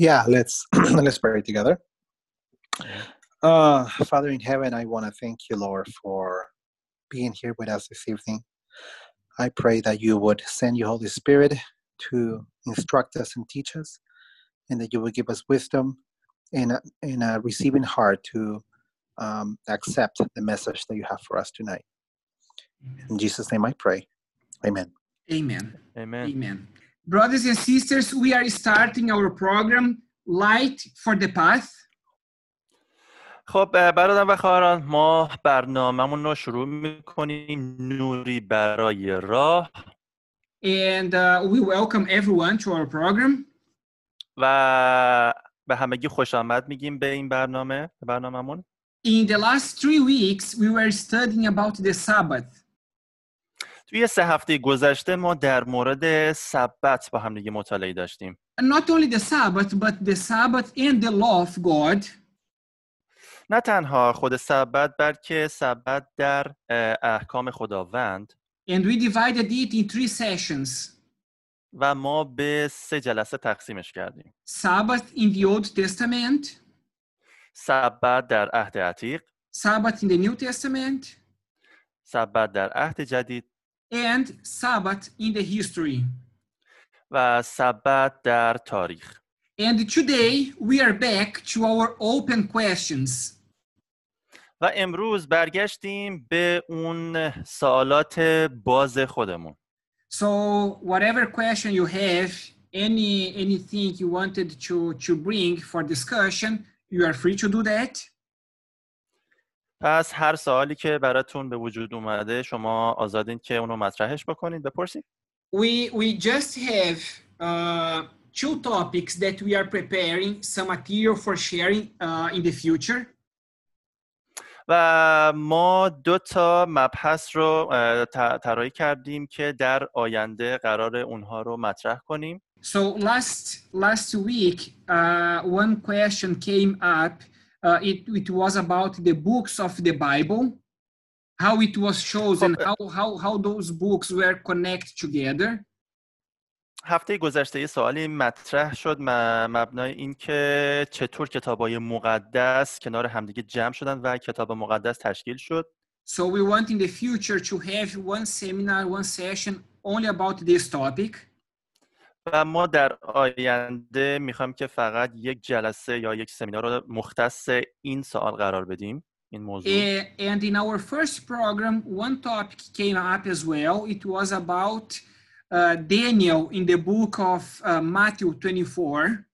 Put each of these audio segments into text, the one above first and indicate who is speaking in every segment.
Speaker 1: Yeah, let's let's pray together. Uh, Father in heaven, I want to thank you, Lord, for being here with us this evening. I pray that you would send your Holy Spirit to instruct us and teach us, and that you would give us wisdom and a, and a receiving heart to um, accept the message that you have for us tonight. In Jesus' name I pray. Amen.
Speaker 2: Amen.
Speaker 3: Amen.
Speaker 2: Amen. Brothers and sisters, we are starting our program Light for the Path.
Speaker 3: خب اه، برادران و خواهران ما برنامهمون رو شروع میکنیم نوری برای راه
Speaker 2: And uh, we welcome everyone to our program.
Speaker 3: و به همگی خوش آمد میگیم به این برنامه به برنامهمون
Speaker 2: In the last three weeks, we were studying about the Sabbath.
Speaker 3: توی سه هفته گذشته ما در مورد سبت با هم دیگه مطالعه داشتیم.
Speaker 2: Not only the Sabbath, but the Sabbath and the law of God.
Speaker 3: نه تنها خود سبت بلکه سبت در احکام خداوند.
Speaker 2: And we divided it in three sessions.
Speaker 3: و ما به سه جلسه تقسیمش کردیم.
Speaker 2: Sabbath in the Old Testament,
Speaker 3: سبت در عهد عتیق.
Speaker 2: Sabbath in the New Testament,
Speaker 3: سبت در عهد جدید.
Speaker 2: and Sabbath in the history.
Speaker 3: و سبت در تاریخ
Speaker 2: And today we are back to our open questions.
Speaker 3: و امروز برگشتیم به اون سوالات باز خودمون
Speaker 2: So whatever question you have, any anything you wanted to to bring for discussion, you are free to do that.
Speaker 3: پس هر سوالی که براتون به وجود اومده شما آزادین که اونو مطرحش بکنید بپرسید
Speaker 2: We we just have uh, two topics that we are preparing some material for sharing uh, in the future.
Speaker 3: و ما دو تا مبحث رو طراحی کردیم که در آینده قرار اونها رو مطرح کنیم
Speaker 2: So last last week, uh, one question came up. Uh, it it was about the books of the Bible, how it was chosen,
Speaker 3: Well,
Speaker 2: how how how those books were connected together.
Speaker 3: هفته گذشته یه سوالی مطرح شد م- مبنای این که چطور کتابای مقدس کنار همدیگه جمع شدن و کتاب مقدس تشکیل شد
Speaker 2: So we want in the future to have one seminar, one session only about this topic.
Speaker 3: و ما در آینده می‌خوایم که فقط یک جلسه یا یک سمینار رو مختص این سوال قرار بدیم این موضوع
Speaker 2: and in our first program, one topic came up as well. It was about uh, Daniel in the book of uh, Matthew 24.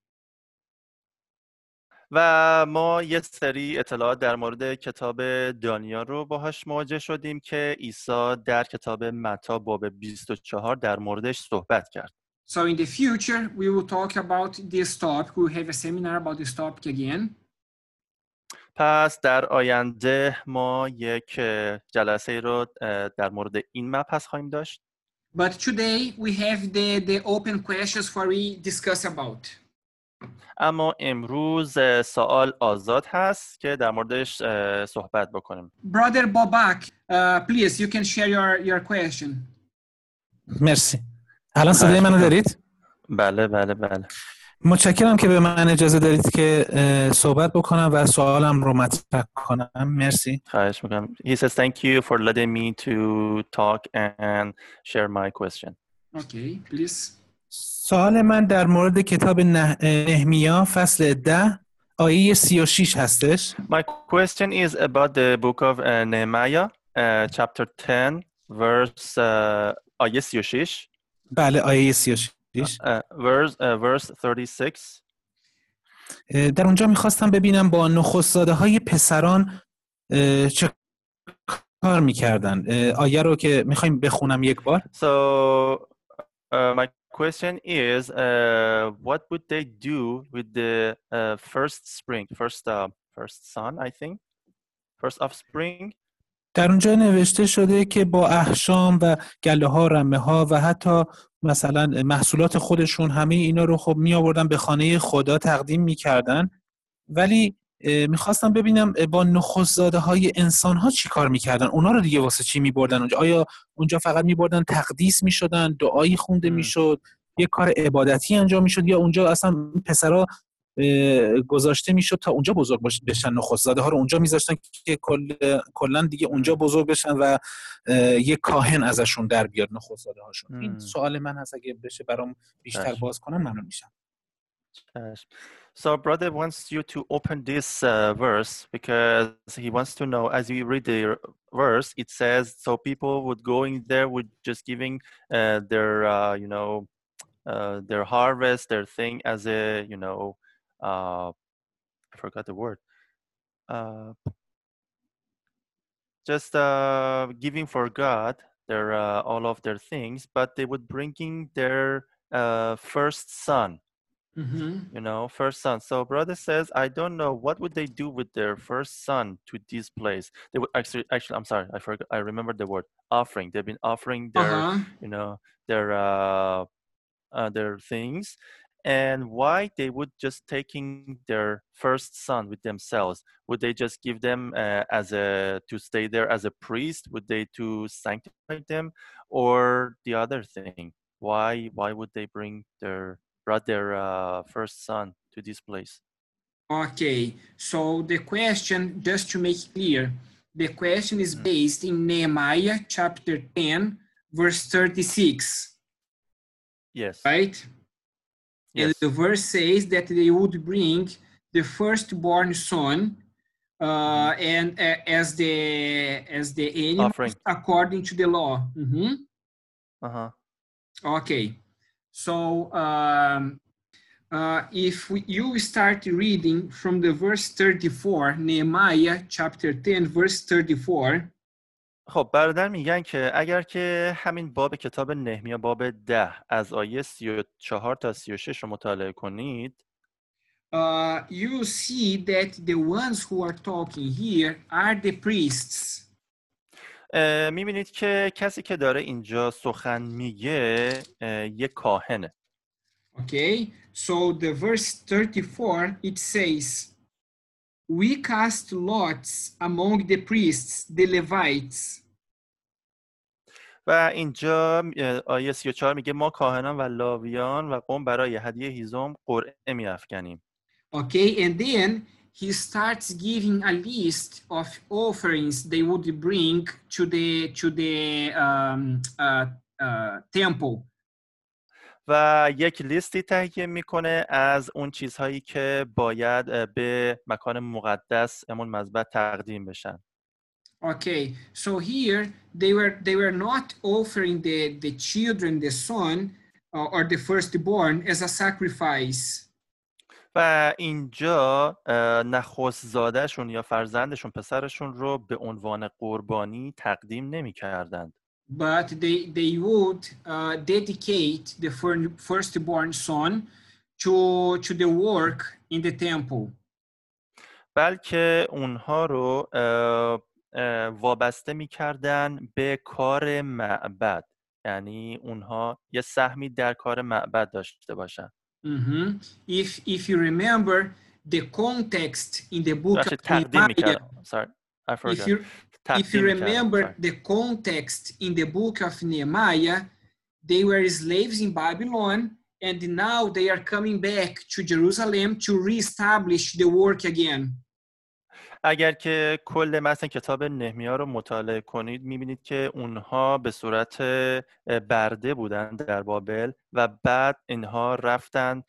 Speaker 3: و ما یه سری اطلاعات در مورد کتاب دانیال رو باهاش مواجه شدیم که عیسی در کتاب متا باب 24 در موردش صحبت کرد
Speaker 2: So in the future, we will talk about this topic. We will have a seminar about this topic again.
Speaker 3: پس در آینده ما یک اه، جلسه رو اه، در مورد این مبحث خواهیم داشت
Speaker 2: But today we have the, the open questions for we discuss about.
Speaker 3: اما امروز اه، سوال آزاد هست که در موردش اه، صحبت بکنیم
Speaker 2: Brother Bobak, uh, please, you can share your, your question.
Speaker 1: مرسی الان صدای منو دارید؟
Speaker 3: بله بله بله.
Speaker 1: متشکرم که به من اجازه دارید که صحبت بکنم و سوالم رو مطرح کنم. مرسی.
Speaker 3: خواهش می‌کنم. He says thank you for letting me to talk and share my question.
Speaker 2: Okay, please.
Speaker 1: سوال من در مورد کتاب نه... نهمیا فصل ده آیه 36 هستش.
Speaker 3: My question is about the book of uh, Nehemiah uh, chapter 10 verse uh, آیه 36
Speaker 1: بله آیه 36
Speaker 3: uh, verse uh, verse 36
Speaker 1: اه، در اونجا می‌خواستم ببینم با نخست زاده های پسران چه کار می‌کردن آیه رو که می‌خوایم بخونم یک بار
Speaker 3: So uh, my question is, uh, what would they do with the uh, first spring, first uh, first son, I think, first offspring?
Speaker 1: در اونجا نوشته شده که با احشام و گله ها رمه ها و حتی مثلا محصولات خودشون همه اینا رو خب می آوردن به خانه خدا تقدیم می‌کردن ولی می‌خواستم ببینم با نخست زاده های انسان ها چی کار می‌کردن اونا رو دیگه واسه چی میبردن اونجا؟ آیا اونجا فقط میبردن تقدیس می‌شدن دعایی خونده. می‌شد یه کار عبادتی انجام می‌شد یا اونجا اصلا پسرا
Speaker 4: گذاشته می‌شد تا اونجا بزرگ بشن نخست زاده ها رو اونجا میذاشتن که کل کلا دیگه اونجا بزرگ بشن و یه کاهن ازشون در بیاد نخست زاده هاشون این. سوال من هست اگه بشه برام بیشتر. باز کنم ممنون میشم.
Speaker 3: So, brother wants you to open this uh, verse because he wants to know. As you read the verse, it says so people would go in there with just giving uh, their, uh, you know, uh, their harvest, their thing as a, you know, uh, I forgot the word. Uh, just uh, giving for God their uh, all of their things, but they would bringing their uh, first son
Speaker 2: Mhm.
Speaker 3: you know first son so brother says i don't know what would they do with their first son to this place they would actually actually i'm sorry i forgot i remember the word offering they've been offering their
Speaker 2: Uh-huh.
Speaker 3: you know their uh, uh their things and why they would just taking their first son with themselves? Would they just give them uh, as a to stay there as a priest? Would they to sanctify them? Or the other thing why why would they bring their brought their uh, first son to this place?
Speaker 2: Okay, so the question, just to make clear, the question is based in Nehemiah chapter 10, verse 36,
Speaker 3: yes.
Speaker 2: Right? And the verse says that they would bring the firstborn son uh, and uh, as the as the animal
Speaker 3: offering.
Speaker 2: according to the law. Mhm.
Speaker 3: uh-huh.
Speaker 2: Okay, so um, uh, if we, you start reading from the verse 34, Nehemiah chapter 10, verse 34,
Speaker 3: خب برادر میگن که اگر که همین باب کتاب نهمیا باب ده از آیه 34 تا 36 رو مطالعه کنید.
Speaker 2: Uh, you see that the ones who are talking here are the priests.
Speaker 3: می‌بینید که کسی که داره اینجا سخن میگه اه، یه کاهنه.
Speaker 2: Okay, so the verse 34 it says, We cast lots among the priests, the Levites.
Speaker 3: و اینجا اه، آیه 34 میگه ما کاهنان و لاویان و قوم برای هدیه هیزم قرعه میافکنیم
Speaker 2: Okay, and then he starts giving a list of offerings they would bring to the to the um, uh, uh, temple.
Speaker 3: و یک لیستی تهیه می‌کنه از اون چیزهایی که باید به مکان مقدس همون مذبح تقدیم بشن.
Speaker 2: Okay, so here they were they were not offering the the children, the son uh, or the firstborn as a sacrifice.
Speaker 3: و اینجا نخست زادهشون یا فرزندشون پسرشون رو به عنوان قربانی تقدیم نمی کردند
Speaker 2: but they they would uh, dedicate the fir- firstborn son to to the work in the temple.
Speaker 3: بلکه اونها رو اه، اه، وابسته میکردن به کار معبد یعنی اونها یه سهمی در کار معبد داشته باشن
Speaker 2: Mhm. If if you remember the context in the book
Speaker 3: بخشید
Speaker 2: of
Speaker 3: تقدیم
Speaker 2: Nehemiah,
Speaker 3: میکردن Sorry, I
Speaker 2: if
Speaker 3: forgot.
Speaker 2: you if you remember
Speaker 3: Sorry.
Speaker 2: the context in the book of Nehemiah, they were slaves in Babylon, and now they are coming back to Jerusalem to reestablish the work again.
Speaker 3: اگر که کل متن کتاب نهمیا رو مطالعه کنید می‌بینید که اونها به صورت برده بودن در بابل و بعد اینها رفتن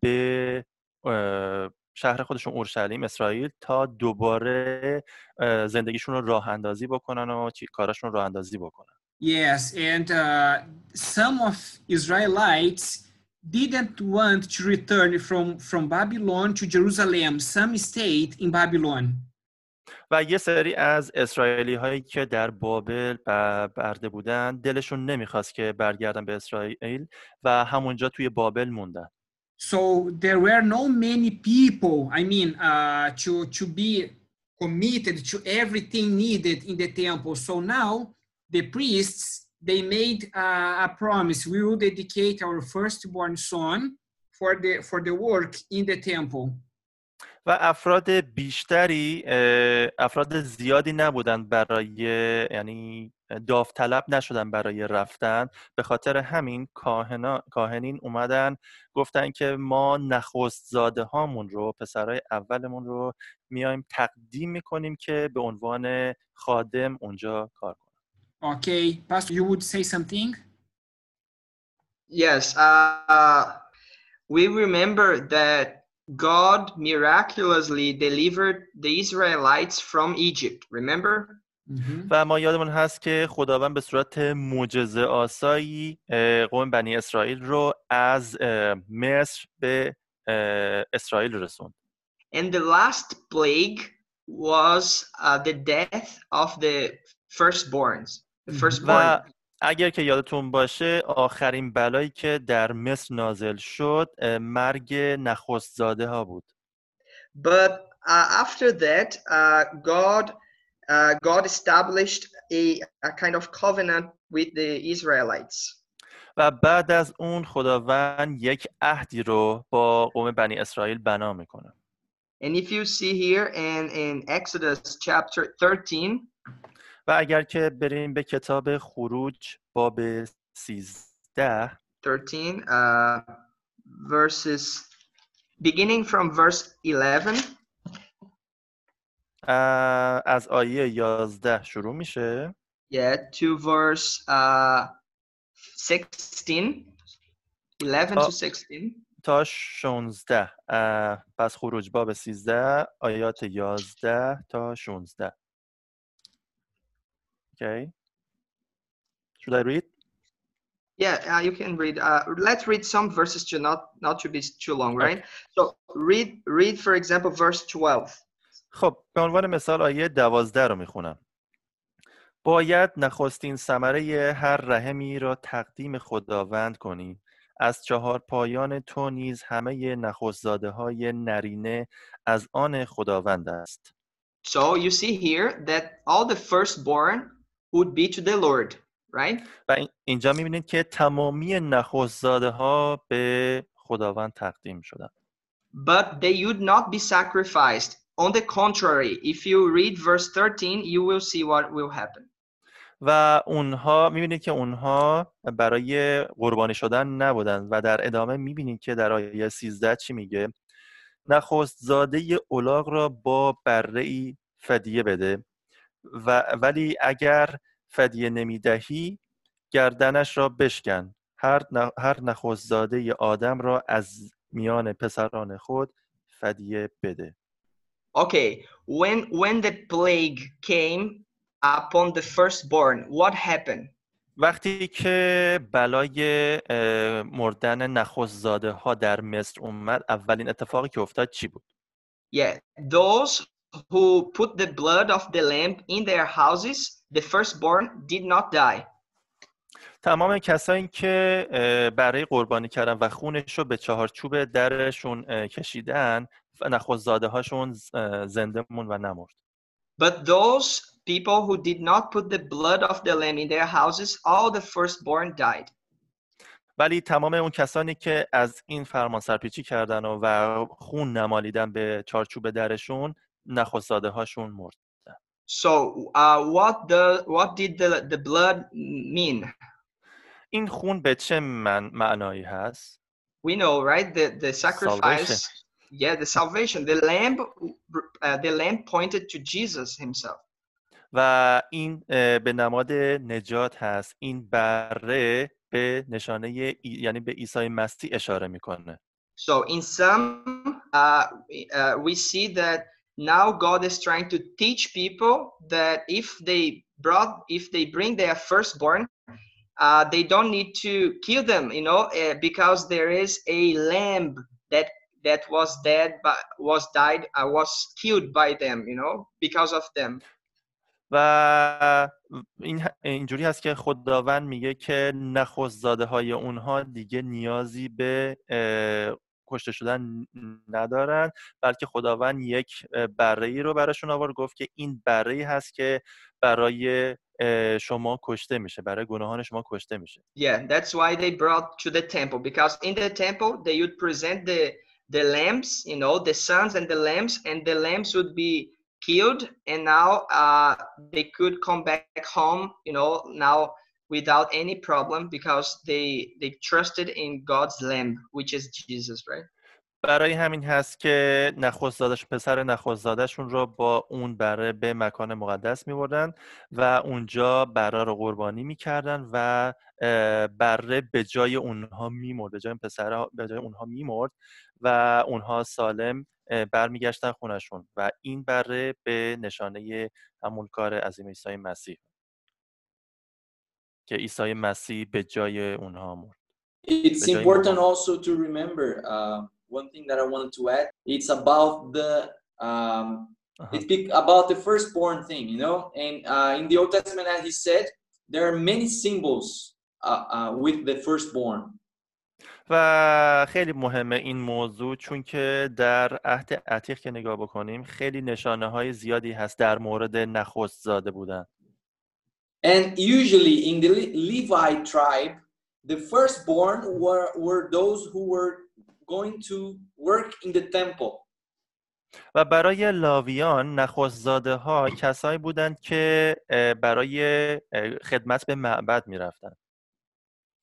Speaker 3: به شهر خودشون اورشلیم اسرائیل تا دوباره زندگیشون رو راه اندازی بکنن و کاراشون رو راه اندازی بکنن
Speaker 2: Yes, and uh, some of Israelites didn't want to return from, from Babylon to Jerusalem. Some stayed in Babylon.
Speaker 3: و یه سری از اسرائیلی هایی که در بابل برده بودن دلشون نمی‌خواست که برگردن به اسرائیل و همونجا توی بابل موندن
Speaker 2: So there were no many people, I mean, uh, to, to be committed to everything needed in the temple. So now the priests, they made uh, a promise. We will dedicate our firstborn son for the, for the work in the temple.
Speaker 3: و افراد بیشتری افراد زیادی نبودن برای یعنی داوطلب نشدن برای رفتن. به خاطر همین کاهنا، کاهنین اومدن گفتن که ما نخست زاده هامون رو پسرای اولمون رو میایم تقدیم می‌کنیم که به عنوان خادم اونجا کار کنن.
Speaker 2: Okay, Pastor, you would say something?
Speaker 5: Yes, uh, we remember that God miraculously delivered the Israelites from Egypt. Remember?
Speaker 2: Mhm.
Speaker 3: و ما یادمون هست که خداوند به صورت معجزه آسایی اه، قوم بنی اسرائیل رو از اه، مصر به اه، اسرائیل رسوند
Speaker 5: And the last plague was uh, the death of the firstborns. The
Speaker 2: Mhm.
Speaker 5: firstborn.
Speaker 3: و اگر که یادتون باشه آخرین بلایی که در مصر نازل شد مرگ نخست زاده ها بود
Speaker 5: But uh, after that, uh, God uh, God established a, a kind of covenant with the Israelites.
Speaker 3: و بعد از اون خداوند یک عهدی رو با قوم بنی اسرائیل بنا می‌کنه
Speaker 5: And if you see here in, in Exodus chapter 13,
Speaker 3: و اگر که بریم به کتاب خروج باب 13
Speaker 5: 13 uh, verses beginning from verse 11
Speaker 3: اه، از آیه 11 شروع میشه.
Speaker 5: Yeah to verse uh, 16 11
Speaker 3: Oh.
Speaker 5: to 16
Speaker 3: تا 16 اه، پس خروج باب 13 آیات 11 تا 16 Okay. Should I read?
Speaker 5: yeah uh, you can read uh, let's read some verses to not not to be too long right so read read for example verse 12
Speaker 3: خب به عنوان مثال آیه 12 رو می‌خونم باید نخستین ثمره هر رحمی را تقدیم خداوند کنی از چهار پایان تو نیز همه نخستزاده های نرینه از آن خداوند است
Speaker 5: so you see here that all the firstborn would be to the lord right
Speaker 3: و این- اینجا می‌بینید که تمامی نخستزاده ها به خداوند تقدیم شدن
Speaker 5: but they would not be sacrificed. On the contrary, if you read verse 13, you will see what will happen.
Speaker 3: و اونها می‌بینید که اونها برای قربانی شدن نبودن و در ادامه می‌بینید که در آیه 13 چی میگه نخست زاده اولاغ را با بره ای فدیه بده و ولی اگر فدیه نمی‌دهی گردنش را بشکن هر, هر نخست زاده آدم را از میان پسران خود فدیه بده
Speaker 5: Okay, when when the plague came upon the firstborn, what happened?
Speaker 3: وقتی که بلای مردن نخست زاده ها در مصر اومد اولین اتفاقی که افتاد چی بود؟
Speaker 5: Yeah, those who put the blood of the lamb in their houses, the firstborn did not die.
Speaker 3: تمام کسایی که برای قربانی کردن و خونش رو به چهارچوب درشون کشیدن و نخست زاده هاشون زنده مون و نمرد
Speaker 5: But those people who did not put the blood of the lamb in their houses, all the firstborn died.
Speaker 3: ولی تمام اون کسانی که از این فرمان سرپیچی کردن و, و خون نمالیدن به چارچوب درشون نخست زاده هاشون مرد
Speaker 5: So, uh, what the what did the the blood mean?
Speaker 3: این خون به چه من معنایی هست؟
Speaker 5: We know, right? The the sacrifice. Yeah, the salvation. The lamb, uh, the lamb pointed to Jesus himself.
Speaker 3: و این به نماد نجات هست این بره به نشانه ای- یعنی به عیسی مسیح اشاره می‌کنه
Speaker 5: So, in some, uh, uh, we see that now God is trying to teach people that if they brought, if they bring their firstborn, uh, they don't need to kill them, you know, uh, because there is a lamb that that was dead, but was died, uh, was killed by them, you know, because of them.
Speaker 3: و این اینجوری هست که خداوند میگه که نخست زاده های اونها دیگه نیازی به اه، کشته شدن ندارن بلکه خداوند یک بره ای رو براشون آورد گفت که این بره ای هست که برای شما کشته میشه برای گناهان شما کشته میشه
Speaker 5: Yeah, that's why they brought to the temple because in the temple they would present the the lambs, you know, the sons and the lambs, and the lambs would be killed, and now uh, they could come back home, you know, now without any problem because they they trusted in God's lamb, which is Jesus, right?
Speaker 3: برای همین هست که نخستزادش پسر نخستزادشون رو با اون بره به مکان مقدس میبردن و اونجا بره رو قربانی می‌کردن و بره به جای اونها میمرد به جای پسر به جای اونها میمرد و اونها سالم برمیگشتن خونشون و این بره به نشانه همون کار عظیم عیسی مسیح که عیسی مسیح به جای اونها مرد
Speaker 6: It's important also to remember uh, one thing that I wanted to add. It's about the um, uh-huh. it's about the firstborn thing, you know. And uh, in the Old Testament, as he said, there are many symbols uh, uh, with the firstborn.
Speaker 3: و خیلی مهمه این موضوع چون که در عهد عتیق که نگاه بکنیم خیلی نشانه های زیادی هست در مورد نخست زاده بودن
Speaker 6: And usually in the Levite tribe, the firstborn were, were those who were going to work in the temple.
Speaker 3: و برای لاویان نخستزاده ها کسایی بودند که برای خدمت به معبد میرفتند.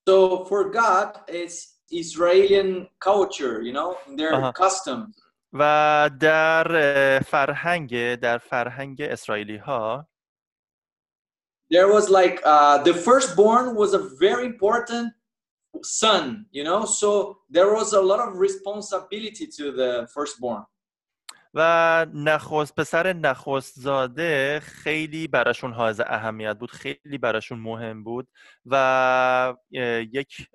Speaker 6: So for God, it's Israeli culture, you know, their uh-huh. custom.
Speaker 3: و در فرهنگ در فرهنگ اسرائیلی ها
Speaker 6: there was like uh, the firstborn was a very important son, you know, so there was a lot of responsibility to the firstborn.
Speaker 3: و نخست پسر نخست زاده خیلی براشون حائز اهمیت بود خیلی براشون مهم بود و یک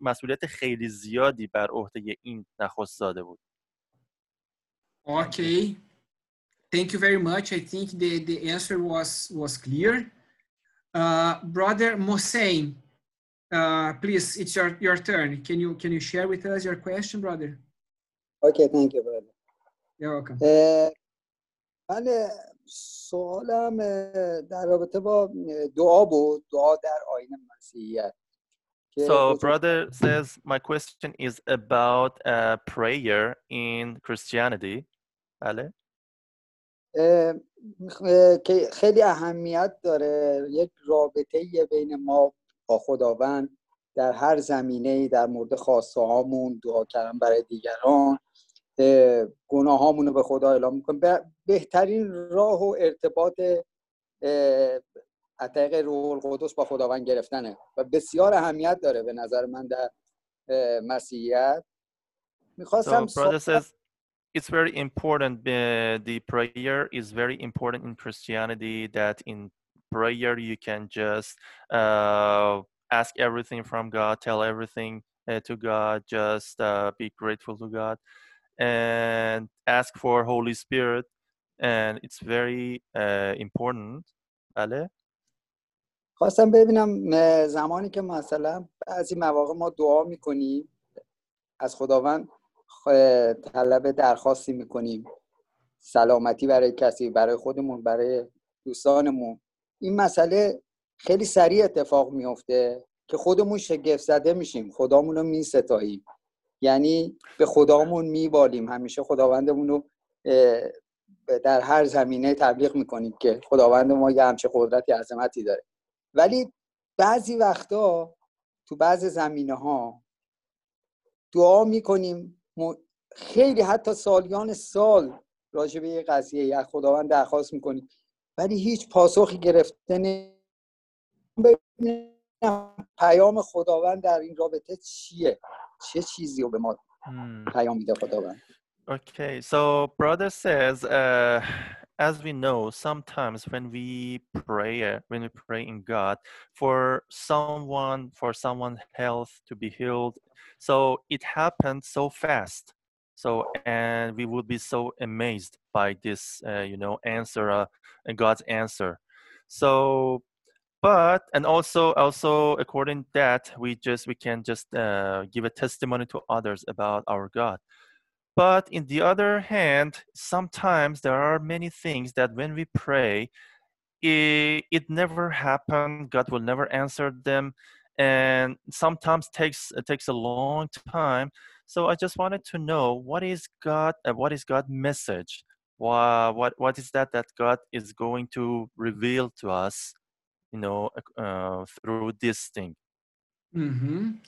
Speaker 3: مسئولیت خیلی زیادی بر عهده این نخست زاده بود
Speaker 2: Okay. Thank you very much. I think the, the answer was was clear. Uh, brother Mosein, uh, please, it's your, your turn. Can you can you share with us your question, brother?
Speaker 7: Okay, thank you, brother. من سوالم در رابطه با دعا بود دعا در آین مسیحیت
Speaker 3: So brother says my question is about uh, prayer in Christianity. بله
Speaker 7: که خیلی اهمیت داره. یک رابطه بین ما با خداوند در هر زمینه در مورد خواسته هامون دعا کردن برای دیگران گناهامون رو به خدا اعلام می‌کنیم. بهترین راه و ارتباط عطیق روح القدس با خداوند گرفتنه. و بسیار اهمیت داره به نظر من در مسیحیت.
Speaker 3: می‌خواستم so, it's very important uh, the prayer is very important in Christianity that in prayer you can just uh, ask everything from God tell everything uh, to God just uh, be grateful to God and ask for Holy Spirit and it's very uh, important بله
Speaker 7: خواستم ببینم زمانی که مثلا بعضی مواقع ما دعا میکنیم از خداوند طلب درخواستی می‌کنیم. سلامتی برای کسی برای خودمون برای دوستانمون. این مسئله خیلی سریع اتفاق میفته که خودمون شگفت زده میشیم. خدامون رو میستاییم. یعنی به خدامون میبالیم. همیشه خداوندمون رو در هر زمینه تبلیغ می‌کنیم که خداوند ما یه همچه قدرتی عظمتی داره. ولی بعضی وقتا تو بعض زمینه ها دعا می‌کنیم خیلی حتی سالیان سال راجع به یه قضیه یا خداوند درخواست می‌کنیم ولی هیچ پاسخی گرفته پیام خداوند در این رابطه چیه. چه چیزی رو به ما پیام میده خداوند؟
Speaker 3: Okay, so brother says, uh, as we know, sometimes when we pray, when we pray in God for someone, for someone's health to be healed, so it happened so fast. So and we would be so amazed by this, uh, you know, answer, uh, God's answer. So but and also also according to that we just we can just uh, give a testimony to others about our god but in the other hand sometimes there are many things that when we pray it, it never happened god will never answer them and sometimes takes takes a long time So I just wanted to know what is God, uh, what is God message? What, what, what is that that God is going to reveal to us, you know, uh, through this thing?
Speaker 2: Mhm.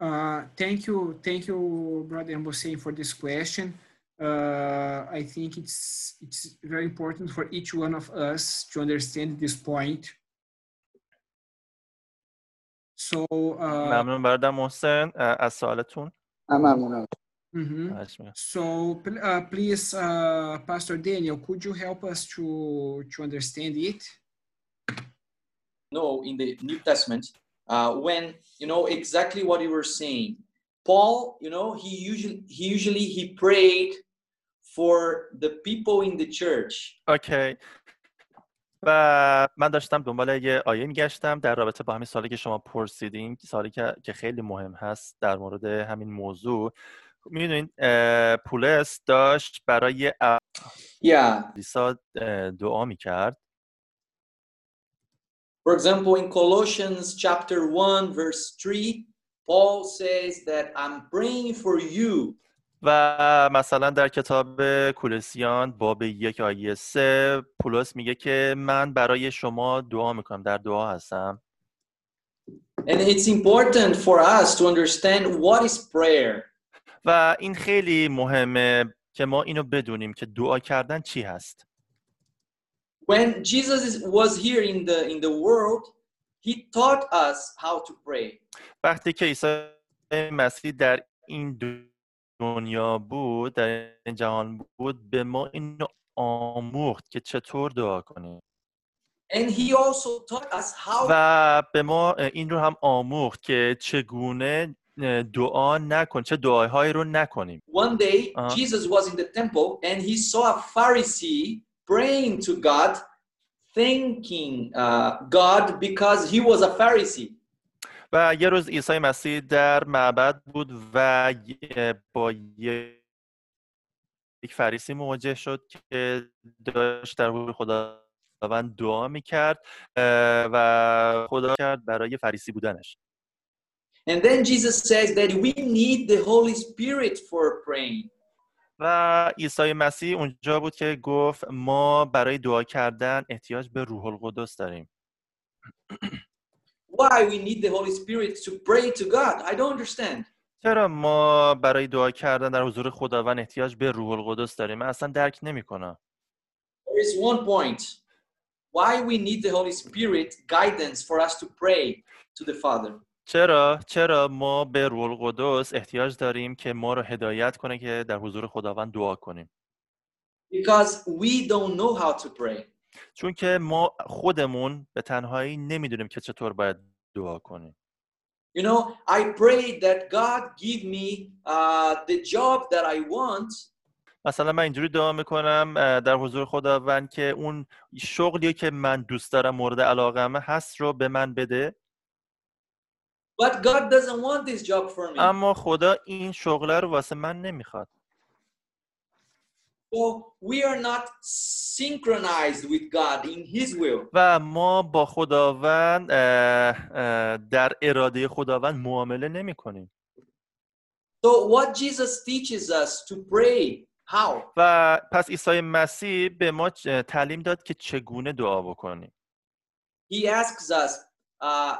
Speaker 2: Uh, thank you, thank you, brother Hussein, for this question. Uh, I think it's it's very important for each one of us to understand this point. So, uh,
Speaker 3: ممنون برادر محسن اه، از سوالتون
Speaker 7: من ممنونم
Speaker 2: mhm.
Speaker 3: خواهش می‌کنم.
Speaker 2: so pl- uh, please, uh, Pastor Daniel, could you help us to to understand it?
Speaker 6: No, in the New Testament, uh, when you know exactly what you were saying, Paul, you know, he usually he usually he prayed for the people in the church.
Speaker 3: اوکی و من داشتم دنبال یه آیه میگشتم در رابطه با همین سالی که شما پرسیدین سالی که که خیلی مهم هست در مورد همین موضوع. می‌دونین پولس داشت برای اه، دعا می‌کرد.
Speaker 6: For example, in Colossians chapter 1, verse 3, Paul says that I'm praying for you.
Speaker 3: و مثلا در کتاب کولسیان باب یک آیه سه پولس میگه که من برای شما دعا می‌کنم در دعا هستم
Speaker 6: And it's important for us to understand what is prayer.
Speaker 3: و این خیلی مهمه که ما اینو بدونیم که دعا کردن چی هست
Speaker 6: When Jesus was here in the in the world, he taught us how to pray.
Speaker 3: وقتی که عیسی مسیح در این دنیا بود در این جهان بود به ما اینو آموخت که چطور دعا کنیم
Speaker 6: And he also taught us how
Speaker 3: و به ما این رو هم آموخت که چگونه دعا نکن چه دعاهایی رو نکنیم
Speaker 6: one day
Speaker 3: Uh-huh.
Speaker 6: Jesus was in the temple and he saw a Pharisee praying to God, thanking uh, God because he was a Pharisee.
Speaker 3: و یه روز عیسی مسیح در معبد بود و با یک فریسی مواجه شد که داشت در حضور خداوند دعا می‌کرد و خدا کرد برای فریسی بودنش
Speaker 6: And then Jesus says that we need the Holy Spirit for praying.
Speaker 3: و عیسی مسیح اونجا بود که گفت ما برای دعا کردن احتیاج به روح القدس داریم
Speaker 6: Why we need the Holy Spirit to pray to God? I don't understand.
Speaker 3: چرا ما برای دعا کردن در حضور خداوند احتیاج به روح القدس داریم من اصلا درک نمیکنم
Speaker 6: There is one point. Why we need the Holy Spirit guidance for us to pray to the Father.
Speaker 3: چرا چرا ما به روح القدس احتیاج داریم که ما رو هدایت کنه که در حضور خداوند دعا کنیم
Speaker 6: Because we don't know how to pray.
Speaker 3: چون که ما خودمون به تنهایی نمی‌دونیم که چطور باید دعا کنیم.
Speaker 6: You know, I pray that God give me uh, the job that I want,
Speaker 3: مثلا من اینجوری دعا می‌کنم در حضور خداوند که اون شغلی که من دوست دارم مورد علاقمه هست رو به من بده.
Speaker 6: But God doesn't want this job for me.
Speaker 3: اما خدا این شغله رو واسه من نمی‌خواد.
Speaker 6: we are not synchronized with God in His will.
Speaker 3: و ما با خداوند اه، اه، در اراده خداوند معامله نمی کنیم
Speaker 6: So what Jesus teaches us to pray, how?
Speaker 3: و پس عیسی مسیح به ما چ- تعلیم داد که چگونه دعا بکنیم
Speaker 6: He asks us, uh,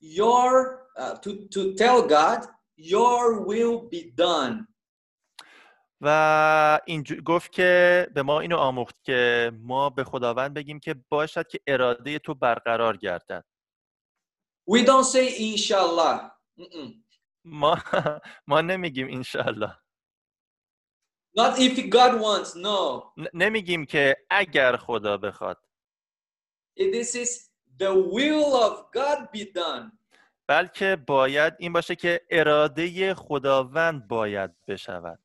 Speaker 6: your uh, to to tell God, your will be done.
Speaker 3: و اینجور گفت که به ما اینو آموخت که ما به خداوند بگیم که باشد که اراده تو برقرار گردد
Speaker 6: We don't say inshallah.
Speaker 3: ما ما نمیگیم انشالله
Speaker 6: Not if God wants. No.
Speaker 3: نمیگیم که اگر خدا بخواد
Speaker 6: This is the will of God be done.
Speaker 3: بلکه باید این باشه که اراده خداوند باید بشود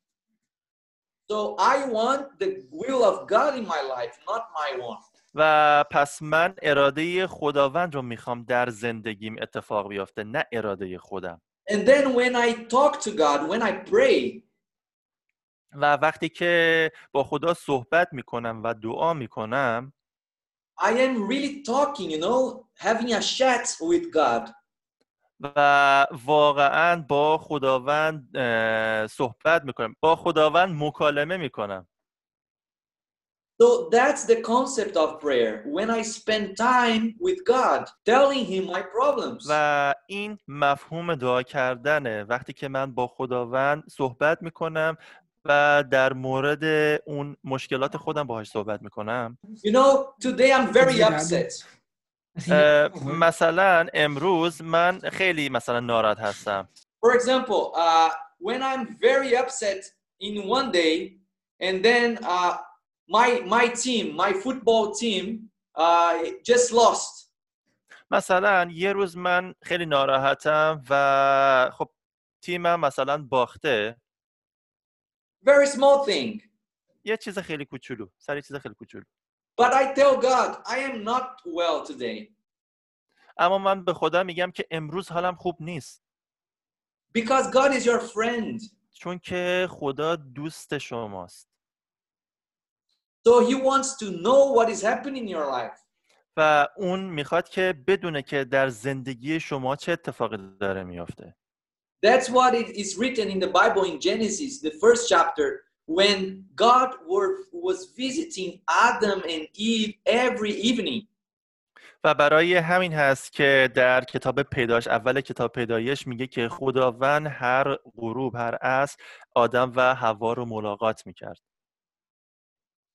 Speaker 6: So I want the will of God in my life, not my one.
Speaker 3: و پس من اراده خداوند رو می‌خوام در زندگیم اتفاق بیفته نه اراده خودم
Speaker 6: And then when I talk to God, when I pray,
Speaker 3: و وقتی که با خدا صحبت می‌کنم و دعا می‌کنم
Speaker 6: I am really talking, you know, having a chat with God.
Speaker 3: و واقعا با خداوند صحبت می‌کنم با خداوند مکالمه می‌کنم
Speaker 6: So that's the concept of prayer. When I spend time with God, telling Him my problems.
Speaker 3: و این مفهوم دعا کردنه وقتی که من با خداوند صحبت می‌کنم و در مورد اون مشکلات خودم باهاش صحبت می‌کنم
Speaker 6: You know, today I'm very upset.
Speaker 3: مثلا امروز من خیلی مثلا ناراحت هستم
Speaker 6: For example, uh, when I'm very upset in one day, and then uh, my my team, my football team, uh, just lost.
Speaker 3: مثلا یه روز من خیلی ناراحتم و خب تیمم مثلا باخته
Speaker 6: Very small thing.
Speaker 3: یه چیز خیلی کوچولو سر یه چیز خیلی کوچولو
Speaker 6: But I tell God, I am not well today
Speaker 3: اما من به خدا میگم که امروز حالم خوب نیست
Speaker 6: because God is your friend.
Speaker 3: چون که خدا دوست شماست
Speaker 6: So He wants to know what is happening in your life.
Speaker 3: و اون می‌خواد که بدونه که در زندگی شما چه اتفاقی داره میافته
Speaker 6: That's what it is written in the Bible in Genesis, the first chapter, when God were, was visiting Adam and Eve every evening.
Speaker 3: و برای همین هست که در کتاب پیداش اول کتاب پیدایش میگه که خداوند هر غروب هر عصر آدم و حوا رو ملاقات میکرد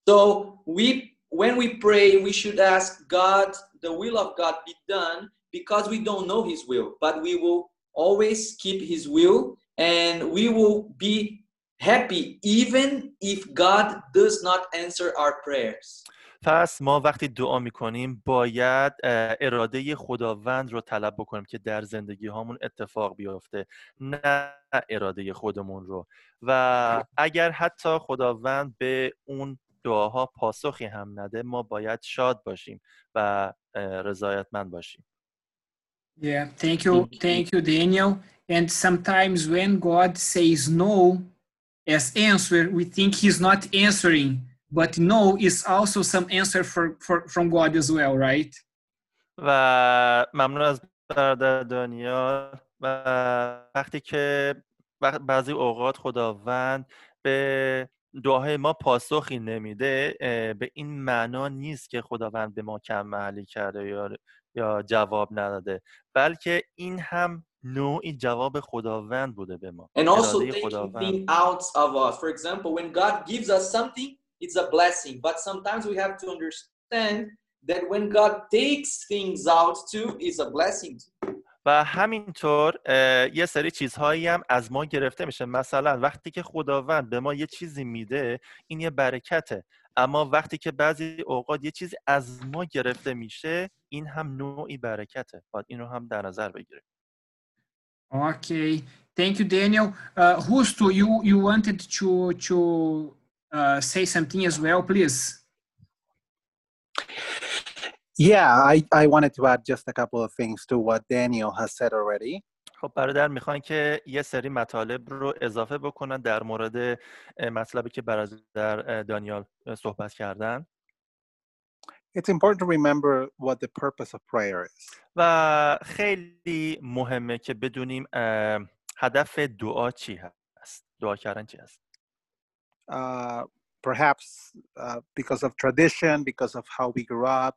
Speaker 6: So we, when we pray, we should ask God, the will of God be done, because we don't know His will, but we will always keep His will, and we will be happy even if God does not answer our prayers.
Speaker 3: پس ما وقتی دعا می‌کنیم باید اراده خداوند رو طلب بکنیم که در زندگی هامون اتفاق بیفته نه اراده خودمون رو و اگر حتی خداوند به اون دعاها پاسخی هم نده ما باید شاد باشیم و رضایتمند باشیم
Speaker 2: Yeah, thank you, thank you, Daniel. And sometimes when God says no as answer, we think He's not answering, but no is also some answer for, for from God as well, right?
Speaker 3: و ممنون از برادر دانیال و وقتی که بعضی اوقات خداوند به دعاهای ما پاسخی نمیده به این معنا نیست که خداوند به ما کم محلی کرده یا یا جواب نداده بلکه این هم نوعی جواب خداوند بوده به ما
Speaker 6: And also taking things out of us. For example, when God gives us something, it's a blessing. But sometimes we have to understand that when God takes things out too, it's a blessing.
Speaker 3: و همینطور یه سری چیزهایی هم از ما گرفته میشه مثلا وقتی که خداوند به ما یه چیزی میده این یه برکته اما وقتی که بعضی اوقات یه چیزی از ما گرفته میشه این هم نوعی برکته باید این رو هم در نظر بگیریم
Speaker 2: Okay, thank you, Daniel. Uh, Rusto, you you wanted to to uh, say something as well, please.
Speaker 1: Yeah, I, I wanted to add just a couple of things to what Daniel has said already.
Speaker 3: خب برادر می‌خوان که یه سری مطالب رو اضافه بکنن در مورد مطلبی که برادر دانیال صحبت کردن
Speaker 1: It's important to remember what the purpose of prayer is.
Speaker 3: و خیلی مهمه که بدونیم اه، هدف دعا چی هست دعا کردن چی هست
Speaker 1: Uh, perhaps uh, because of tradition, because of how we grew up,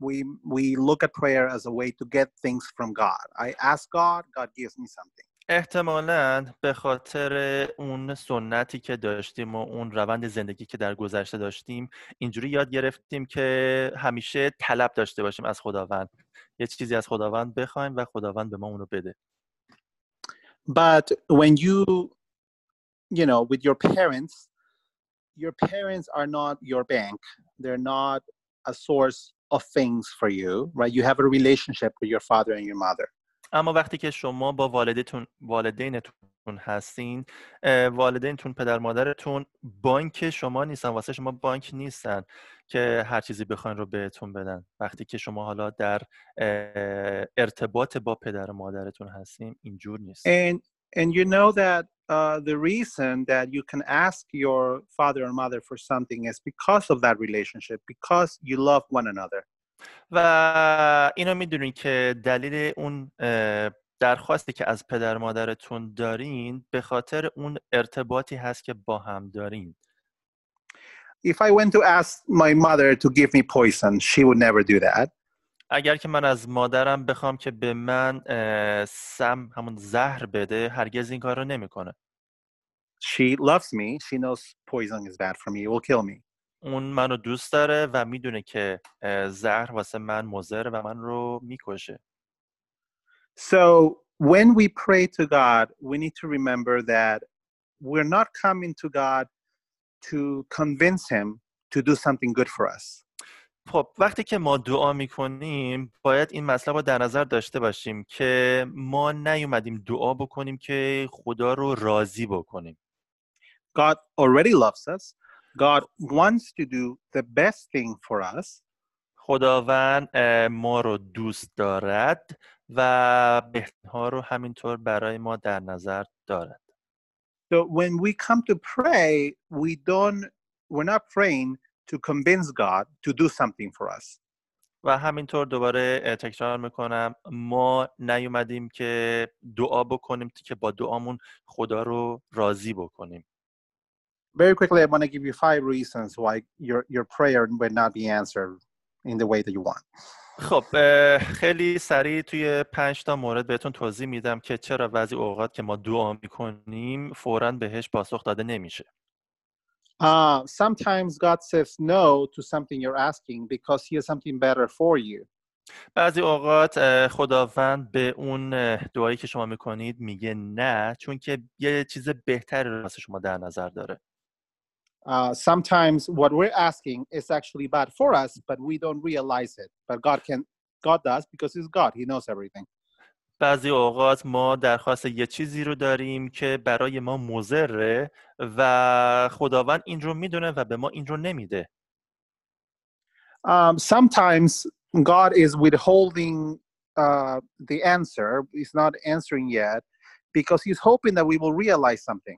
Speaker 1: we we look at prayer as a way to get things from God. I ask God, God gives me something.
Speaker 3: احتمالا به خاطر اون سنتی که داشتیم و اون روند زندگی که در گذشته داشتیم اینجوری یاد گرفتیم که همیشه طلب داشته باشیم از خداوند یه چیزی از خداوند بخوایم و خداوند به ما اونو بده
Speaker 1: But when you, you know, with your parents, your parents are not your bank. They're not a source of things for you, right? You have a relationship with your father and your mother.
Speaker 3: اما وقتی که شما با والدتون والدینتون هستین والدینتون پدر مادرتون بانک شما نیستن واسه شما بانک نیستن که هر چیزی بخواین رو بهتون بدن وقتی که شما حالا در ارتباط با پدر مادرتون هستین اینجور نیست
Speaker 1: And and you know that uh, the reason that you can ask your father or mother for something is because of that relationship, because you love one another.
Speaker 3: و اینو می‌دونین که دلیل اون درخواستی که از پدر مادرتون دارین به خاطر اون ارتباطی هست که با هم دارین
Speaker 1: If I went to ask my mother to give me poison, she would never do that.
Speaker 3: اگر که من از مادرم بخوام که به من سم همون زهر بده هرگز این کار رو نمی‌کنه
Speaker 1: She loves me. She knows poison is bad for me. It will kill me.
Speaker 3: اون منو دوست داره و می‌دونه که زهر واسه من مضره و من رو می‌کشه
Speaker 1: So when we pray to God, we need to remember that we're not coming to God to convince Him to do something good for us.
Speaker 3: خب وقتی که ما دعا می‌کنیم باید این مطلب رو در نظر داشته باشیم که ما نیومدیم دعا بکنیم که خدا رو راضی بکنیم
Speaker 1: God already loves us. God wants to do the best thing for us.
Speaker 3: خداوند ما رو دوست دارد و بهترها رو همینطور برای ما در نظر دارد
Speaker 1: So when we come to pray, we don't we're not praying to convince God to do something for us.
Speaker 3: و همینطور دوباره تکرار می‌کنم ما نیومدیم که دعا بکنیم که با دعامون خدا رو راضی بکنیم
Speaker 1: Very quickly, I want to give you five reasons why your your prayer will not be answered in the way that you want.
Speaker 3: خب خیلی سریع توی پنج تا مورد بهتون توضیح میدم که چرا بعضی اوقات که ما دعا می‌کنیم فورا بهش پاسخ داده نمیشه
Speaker 1: Uh, sometimes God says no to something you're asking because He has something better for you.
Speaker 3: بعضی اوقات خداوند به اون دعایی که شما می‌کنید میگه نه چون که یه چیز بهتری واسه شما در نظر داره
Speaker 1: Uh, sometimes what we're asking is actually bad for us, but we don't realize it. But God can, God does because He's God. He knows everything.
Speaker 3: بعضی اوقات ما درخواست یه چیزی رو داریم که برای ما مضره و خداوند این رو میدونه و به ما این رو نمیده
Speaker 1: Um, sometimes God is withholding uh, the answer. He's not answering yet because He's hoping that we will realize something.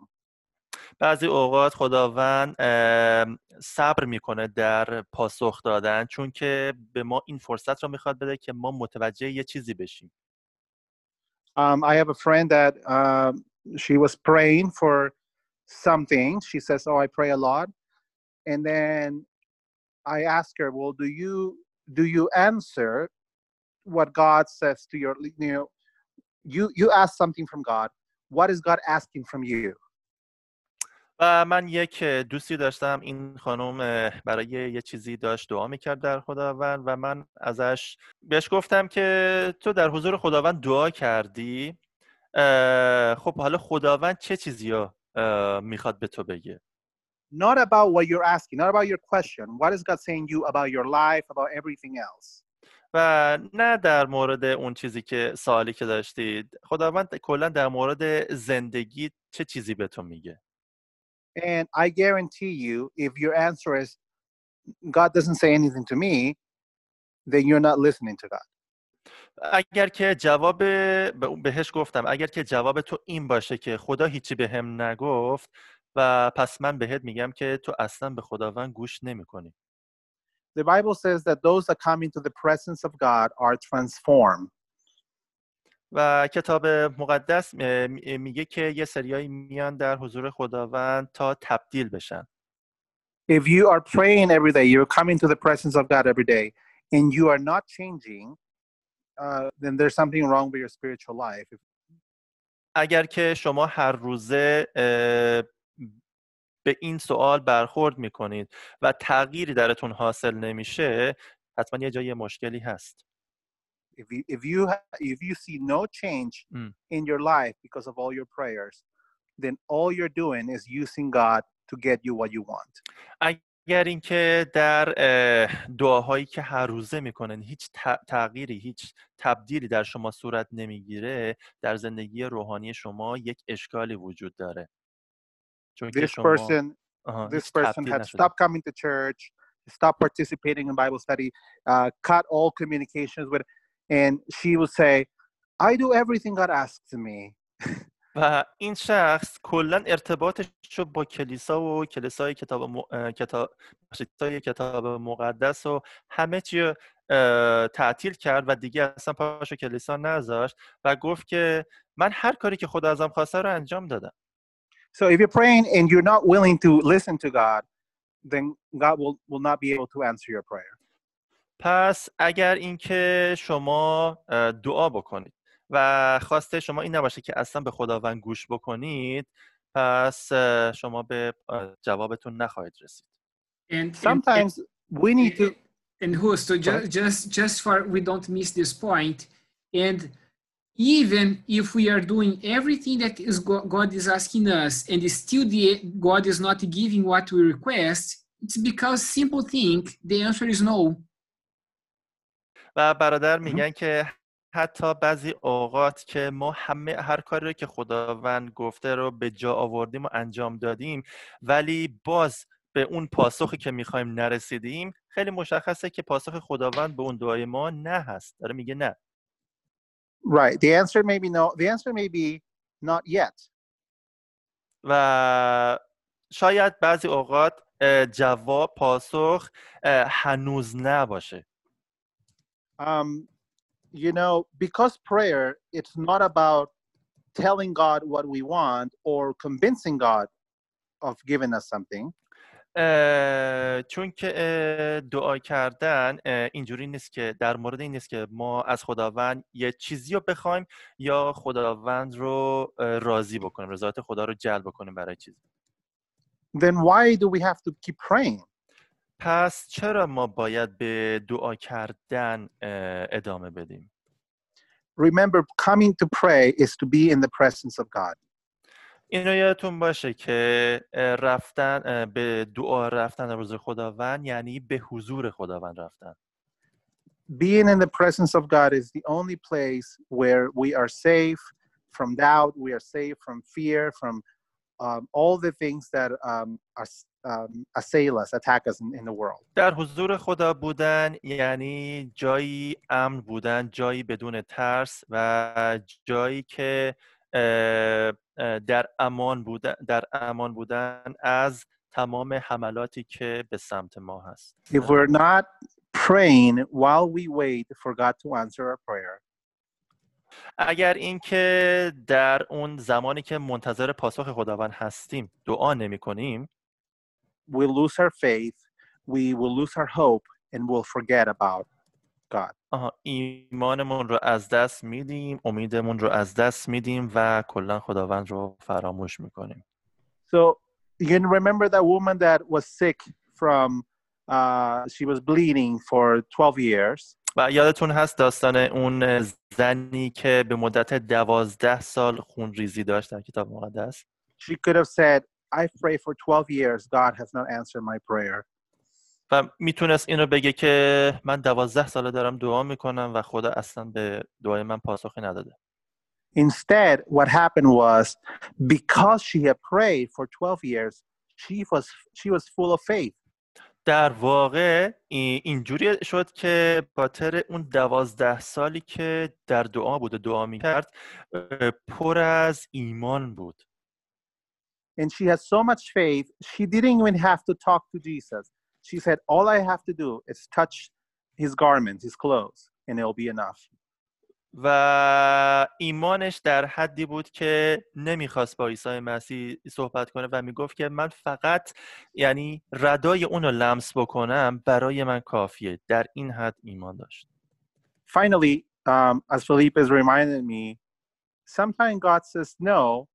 Speaker 3: بعضی اوقات خداوند ام، صبر میکنه در پاسخ دادن چون که به ما این فرصت رو میخواد بده که ما متوجه یه چیزی بشیم
Speaker 1: Um, I have a friend that um, she was praying for something. She says, "Oh, I pray a lot," and then I ask her, "Well, do you do you answer what God says to your you know you you ask something from God? What is God asking from you?"
Speaker 3: و من یک دوستی داشتم این خانم برای یه چیزی داشت دعا می‌کرد در خداوند و من ازش بهش گفتم که تو در حضور خداوند دعا کردی خب حالا خداوند چه چیزی رو می‌خواد به تو بگه
Speaker 1: Not about what you're asking, not about your question. What is God saying you about your life, about everything else?
Speaker 3: و نه در مورد اون چیزی که سوالی که داشتید خداوند کلا در مورد زندگی چه چیزی به تو میگه
Speaker 1: And I guarantee you, if your answer is God doesn't say anything to me, then you're not listening to God.
Speaker 3: اگر که جواب به- بهش گفتم اگر که جواب تو این باشه که خدا هیچی به هم نگفت و پس من بهت میگم که تو اصلا به خداوند گوش نمیکنی
Speaker 1: The Bible says that those that come into the presence of God are transformed.
Speaker 3: و کتاب مقدس میگه که یه سریایی میان در حضور خداوند تا تبدیل بشن
Speaker 1: If you are praying every day, you're coming to the presence of God every day, and you are not changing, uh, then there's something wrong with your spiritual life. If-
Speaker 3: اگر که شما هر روزه به این سوال برخورد می‌کنید و تغییری درتون حاصل نمیشه حتما یه جای مشکلی هست
Speaker 1: If you if you ha- if you see no change
Speaker 3: Mm.
Speaker 1: in your life because of all your prayers, then all you're doing is using God to get you what you want.
Speaker 3: اگر اینکه در اه، دعاهایی که هر روزه میکنن هیچ ت- تغییری هیچ تبدیلی در شما صورت نمیگیره در زندگی روحانی شما یک اشکالی وجود داره چون که
Speaker 1: This
Speaker 3: شما
Speaker 1: person
Speaker 3: آها،
Speaker 1: this
Speaker 3: هیچ
Speaker 1: person
Speaker 3: تبدیل
Speaker 1: had
Speaker 3: نشده.
Speaker 1: stopped coming to church, stopped participating in Bible study, uh, cut all communications with, and she would say, "I do everything God asks me."
Speaker 3: و این شخص کلا ارتباطش رو با کلیسا و کلیسای کتاب م... اه، کتاب بخشید، کلیسای کتاب مقدس و همه چی رو تعطیل کرد و دیگه اصلا پاشو کلیسا نذاشت و گفت که من هر کاری که خدا ازم خواسته رو انجام دادم
Speaker 1: So if you're praying and you're not willing to listen to God, then God will, will not be able to answer your prayer.
Speaker 3: پس اگر اینکه شما دعا بکنید و خواسته شما این نباشه که اصلا به خداوند گوش بکنید پس شما به جوابتون نخواهید رسید
Speaker 2: And,
Speaker 1: Sometimes we need to
Speaker 2: and who so just just just for we don't miss this point and even if we are doing everything that is god is asking us and still the god is not giving what we request it's because simple thing the answer is no
Speaker 3: و برادر میگن که حتی بعضی اوقات که ما همه هر کاری رو که خداوند گفته رو به جا آوردیم و انجام دادیم ولی باز به اون پاسخی که می‌خوایم نرسیدیم خیلی مشخصه که پاسخ خداوند به اون دعای ما نه هست. داره میگه نه.
Speaker 1: Right. The answer may be no the answer may be not yet.
Speaker 3: و شاید بعضی اوقات جواب پاسخ هنوز نباشه.
Speaker 1: um, you know, because prayer, it's not about telling God what we want or convincing God of giving us something.
Speaker 3: چون که دعا کردن اینجوری نیست که در مورد این نیست که ما از خداوند یه چیزی رو بخوایم یا خداوند رو راضی بکنیم رضایت خدا رو جلب بکنیم برای چیزی
Speaker 1: Then why do we have to keep praying?
Speaker 3: پس چرا ما باید به دعا کردن ادامه بدیم
Speaker 1: Remember, coming to pray is to be in the presence of God.
Speaker 3: اینو یادتون باشه که رفتن به دعا رفتن روز خداوند یعنی به حضور خداوند رفتن
Speaker 1: Being in the presence of God is the only place where we are safe from doubt, we are safe from fear, from um, all the things that um, are, um, assail us, attack us in, in the world.
Speaker 3: در حضور خدا بودن یعنی جایی امن بودن جایی بدون ترس و جایی که در امان بودن در امان بودن از تمام حملاتی که به سمت ما هست
Speaker 1: If we're not praying while we wait for God to answer our prayer,
Speaker 3: اگر اینکه در اون زمانی که منتظر پاسخ خداوند هستیم دعا نمی کنیم
Speaker 1: we'll lose our faith, we will lose our hope, and we'll forget about God.
Speaker 3: آها ایمانمون رو از دست میدیم امیدمون رو از دست میدیم و کلا خداوند رو فراموش میکنیم
Speaker 1: So you can remember that woman that was sick from, uh, she was bleeding for 12 years.
Speaker 3: و یادتون هست داستان اون زنی که به مدت دوازده سال خون ریزی داشت در کتاب مقدس
Speaker 1: She could have said, I pray for 12 years, God has not answered my prayer.
Speaker 3: و می‌تونست این رو بگه که من دوازده ساله دارم دعا می‌کنم و خدا اصلا به دعای من پاسخی نداده
Speaker 1: Instead, what happened was because she had prayed for 12 years, she was she was full of faith.
Speaker 3: در واقع ای- اینجوری شد که خاطر اون دوازده سالی که در دعا بود و دعا می‌کرد پر از ایمان بود
Speaker 1: And she had so much faith, she didn't even have to talk to Jesus. She said, All I have to do is touch his garments, his clothes, and it'll be enough.
Speaker 3: و ایمانش در حدی بود که نمیخواست با عیسی مسیح صحبت کنه و میگفت که من فقط یعنی ردای اون رو لمس بکنم برای من کافیه در این حد ایمان داشت
Speaker 1: Finally, um, as Felipe has reminded me, sometimes God says no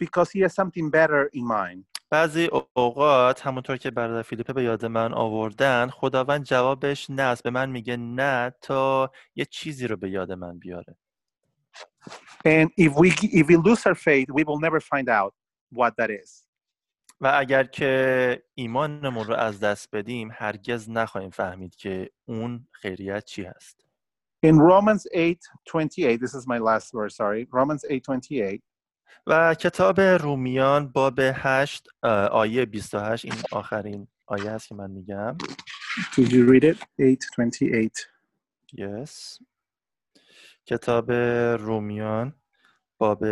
Speaker 1: because he has something better in mind.
Speaker 3: بعضی اوقات همونطور که برادر فیلیپه به یاد من آوردن خداوند جوابش نه است به من میگه نه تا یه چیزی رو به یاد من بیاره
Speaker 1: And if we if we lose our faith, we will never find out what that is.
Speaker 3: و اگر که ایمانمون رو از دست بدیم هرگز نخواهیم فهمید که اون خیریت چی هست
Speaker 1: In Romans 8:28, this is my last verse, sorry. Romans 8:28.
Speaker 3: و کتاب رومیان باب 8 آیه 28 این آخرین آیه هست که من میگم
Speaker 1: Could you read it? 8:28.
Speaker 3: yes. کتاب رومیان باب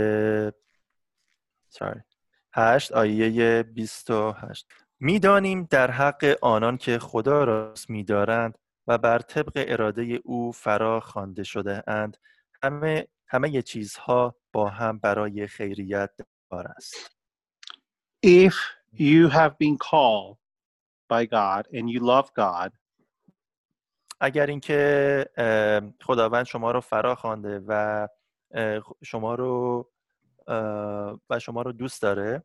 Speaker 3: sorry 8 آیه 28 می‌دانیم در حق آنان که خدا را میدارند و بر طبق اراده او فرا خوانده شده اند همه همه چیزها با هم برای خیریت دار است
Speaker 1: If you have been called by God and you love God,
Speaker 3: اگر اینکه خداوند شما رو فرا خوانده و شما رو و شما رو دوست داره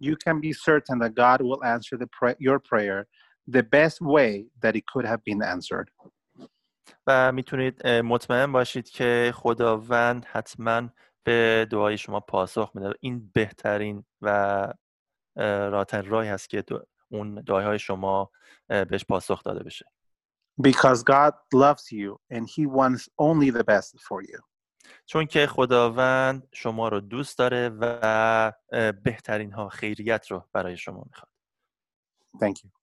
Speaker 1: you can be certain that God will answer the pray- your prayer the best way that it could have been answered.
Speaker 3: و می‌تونید مطمئن باشید که خداوند حتما به دعای شما پاسخ میده این بهترین و راتن راهی هست که اون دعای های شما بهش پاسخ داده بشه
Speaker 1: Because God loves you and He wants only the best for you.
Speaker 3: چون که خداوند شما رو دوست داره و بهترین ها خیریت رو برای شما می‌خواد
Speaker 1: Thank you.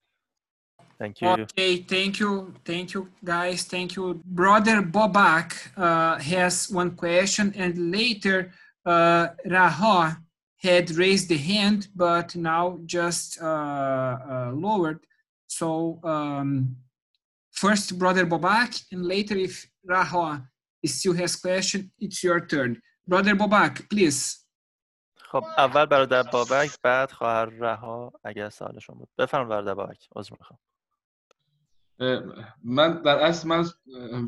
Speaker 3: Thank you.
Speaker 2: Okay, thank you, thank you, guys, thank you. Brother Bobak uh, has one question, and later uh, Raha had raised the hand, but now just uh, uh, lowered. So um, first, Brother Bobak, and later, if Raha still has question, it's your turn. Brother Bobak, please.
Speaker 3: خب اول برادر بابک بعد خواهر رها اگر سوالشون بود بفرم برادر بابک عذر میخوام
Speaker 8: اه، من در اصل من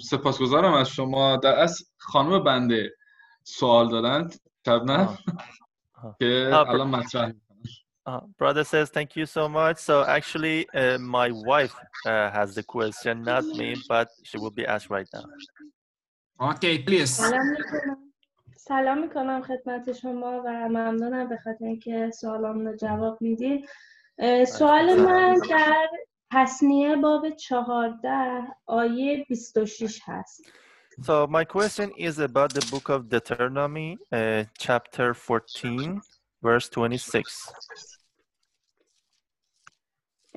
Speaker 8: سپاسگزارم از شما در اصل خانم بنده سوال دادن شبنم. که الان مطرح.
Speaker 3: Uh, brother says thank you so much. So actually, uh, my wife uh, has the question, not me, but she will be asked right now.
Speaker 2: Okay, please.
Speaker 9: سلام می‌کنم سلام می‌کنم خدمت شما و ممنونم به خاطر اینکه سوالام رو جواب میدین اه، سوال من در تصنیه باب چهارده آیه 26 هست
Speaker 3: So my question is about the book of Deuteronomy, uh, chapter 14, verse 26.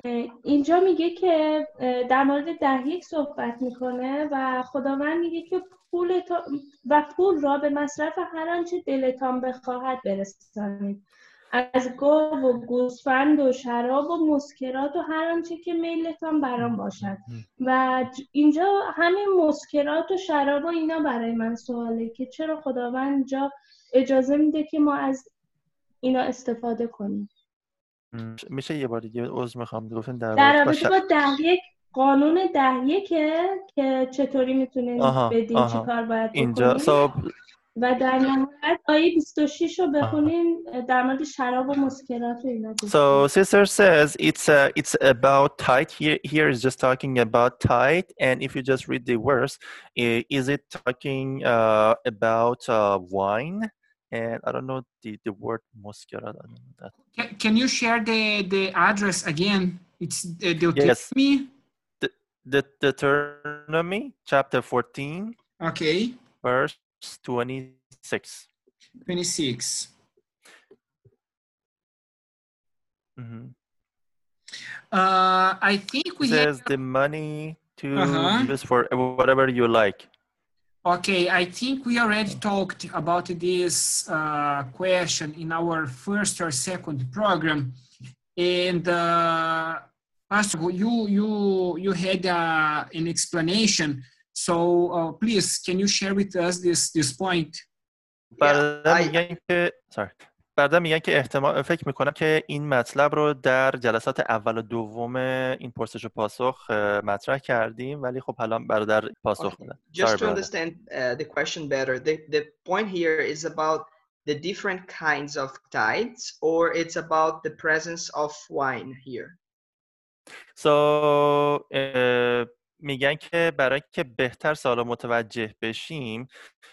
Speaker 9: اه، اینجا میگه که در مورد ده یک صحبت می‌کنه و خداوند میگه که پول و پول را به مصرف هر آنچه دلتان بخواهد برسانید از گاو و گوسفند و شراب و مسکرات و هر آنچه که میلتان برام باشد. و اینجا همین مسکرات و شراب و اینا برای من سواله که چرا خداوند اینجا اجازه میده که ما از اینا استفاده کنیم.
Speaker 3: میشه یه بار دیگه عذر می‌خوام. گفتین در
Speaker 9: در
Speaker 3: رابطه با
Speaker 9: ده یک قانون ده یکه که چطوری می‌تونین
Speaker 3: آها،
Speaker 9: بدین چی
Speaker 3: آها.
Speaker 9: کار باید
Speaker 3: اینجا
Speaker 9: بکنین
Speaker 3: so
Speaker 9: و در نهایت آیه 26 رو بخونین در مورد شراب و مسکرات و اینا گفتین.
Speaker 3: So sister says it's uh, it's about tithe. Here here is just talking about tithe, and if you just read the verse, i- is it talking uh, about uh, wine? And I don't know the, the word muscarat. I don't know that.
Speaker 2: Can, can you share the, the address again? It's uh, Deuteronomy.
Speaker 3: The Deuteronomy chapter 14,
Speaker 2: Okay,
Speaker 3: verse 26.
Speaker 2: 26.
Speaker 3: Mm-hmm.
Speaker 2: Uh, I think we have,
Speaker 3: says the money to
Speaker 2: Uh-huh.
Speaker 3: use for whatever you like.
Speaker 2: okay, I think we already talked about this uh, question in our first or second program. And uh, Pastor, you, you, you had uh, an explanation. So uh, please, can you share with us this, this point?
Speaker 3: بعدا
Speaker 5: I-
Speaker 3: میگن که sorry. بعدا میگن که احتمال فکر می‌کنم که این مطلب رو در جلسات اول و دوم این پرسش و پاسخ مطرح کردیم ولی خب حالا برادر پاسخ
Speaker 5: Okay.
Speaker 3: میدن
Speaker 5: Just
Speaker 3: Sorry,
Speaker 5: to understand uh, the question better, the, the point here is about the different kinds of tithes, or it's about the presence of wine here?
Speaker 3: So, اه، میگن که برای که بهتر سوال متوجه بشیم